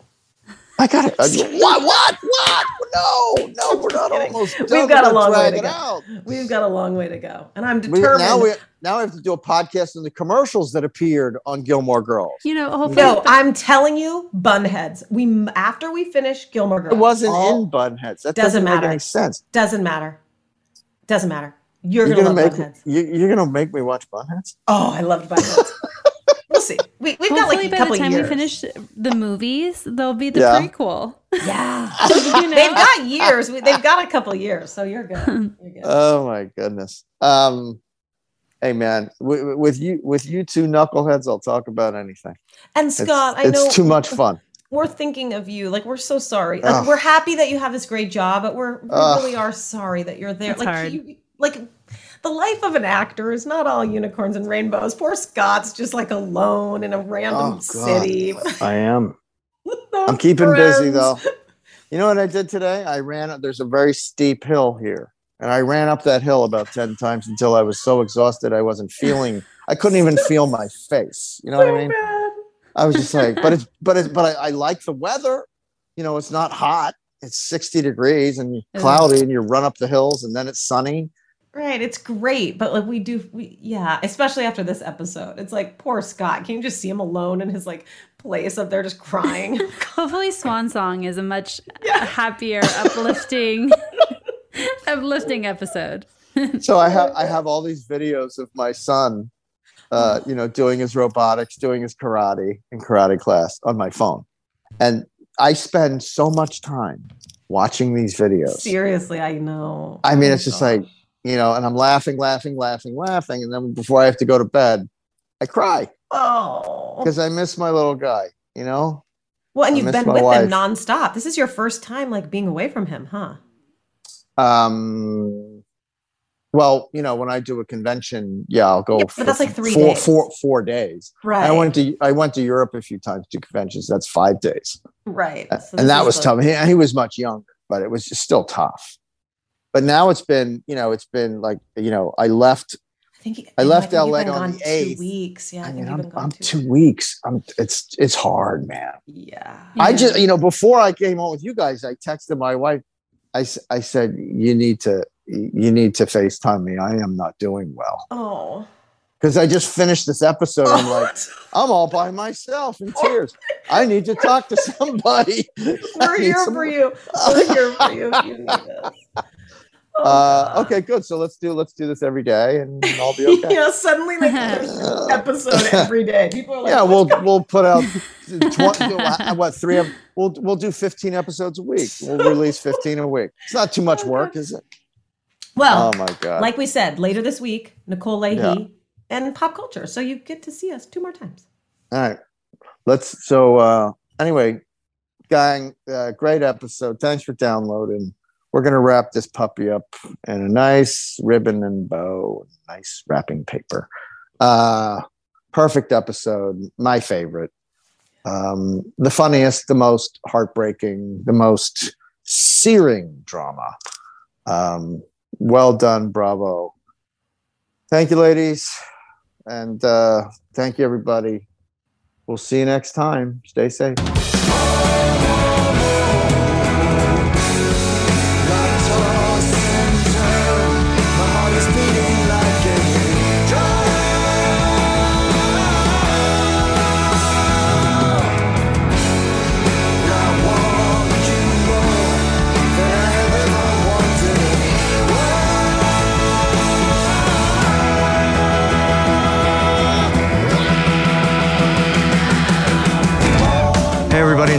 I got it. Uh, what? What? What? No, no, we're not almost done. We've got We're a long way to go. out. We've got a long way to go, and I'm determined. We- determined. now we now we have to do a podcast on the commercials that appeared on Gilmore Girls. You know, hopefully. no, I'm telling you, bunheads. We after we finish Gilmore Girls, It wasn't all- in Bunheads. That Doesn't doesn't, make matter. any sense. Doesn't matter. Doesn't matter. You're, You're gonna, gonna make bunheads. you, you're gonna make me watch Bunheads. Oh, I loved bunheads. we'll see. We, we've got Hopefully, like a by the time years. we finish the movies, there'll be the Yeah. prequel. Yeah, You know? they've got years. We- They've got a couple years, so you're good. You're good. Oh my goodness. Um, hey man, with, with you with you two knuckleheads, I'll talk about anything. And It's- Scott, I it's know too much fun. We're thinking of you. Like we're so sorry. Like, we're happy that you have this great job, but we're we Ugh. really are sorry that you're there. It's like hard. You, like the life of an actor is not all unicorns and rainbows. Poor Scott's just like alone in a random Oh, city. I am. I'm keeping busy though. You know what I did today? I ran up. There's a very steep hill here, and I ran up that hill about ten times until I was so exhausted I wasn't feeling. I couldn't even feel my face. You know what I mean? I was just like, but it's but it's but I, I like the weather. You know, it's not hot. It's 60 degrees and cloudy, and you run up the hills, and then it's sunny. Right, it's great, but like we do, we yeah, especially after this episode, it's like poor Scott. Can you just see him alone in his like place up there, just crying? Hopefully, Swan Song is a much happier, uplifting, uplifting episode. so I have I have all these videos of my son, uh, you know, doing his robotics, doing his karate in karate class on my phone, and I spend so much time watching these videos. Seriously, I know. I mean, Oh, it's just God. like you know, and I'm laughing, laughing, laughing, laughing, and then before I have to go to bed, I cry oh, because I miss my little guy. You know, well, and I you've been with wife. him nonstop. This is your first time like being away from him, huh? um. Well, you know, when I do a convention, yeah, I'll go. Yeah, but that's like three four, days. four, four days. Right. I went to I went to Europe a few times to conventions. That's five days, Right. So and that was like- tough. He, he was much younger, but it was just still tough. But now it's been, you know, it's been like, you know, I left. I think I left LA on the two eighth. weeks. Yeah, I, I mean, I'm, been gone I'm two. two weeks. I'm. It's it's hard, man. Yeah. I just, you know, before I came on with you guys, I texted my wife. I I said, you need to, you need to FaceTime me. I am not doing well Oh. because I just finished this episode. I'm like, I'm all by myself in tears. I need to talk to somebody. We're here some- for you. We're here for you you Uh, okay, good. So let's do let's do this every day, and I'll be okay. yeah, suddenly like there's episode every day. People are like, yeah, we'll we'll put out tw- what three of we'll we'll do fifteen episodes a week. We'll release fifteen a week. It's not too much work, is it? Well, oh my god! like we said, later this week, Nicole Leahy Yeah. and pop culture. So you get to see us two more times. All right, let's. So uh anyway, gang, uh, great episode. Thanks for downloading. We're gonna wrap this puppy up in a nice ribbon and bow, nice wrapping paper. Uh, perfect episode. My favorite. Um, the funniest, the most heartbreaking, the most searing drama. Um, well done, bravo. Thank you, ladies, and uh, thank you, everybody. We'll see you next time. Stay safe.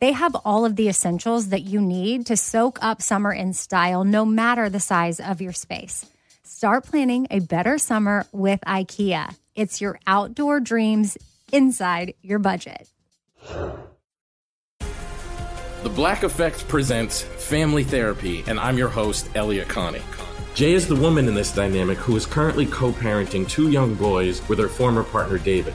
they have all of the essentials that you need to soak up summer in style, no matter the size of your space. Start planning a better summer with IKEA. It's your outdoor dreams inside your budget. The Black Effect presents Family Therapy, and I'm your host, Elliott Connie. Jay is the woman in this dynamic who is currently co parenting two young boys with her former partner, David.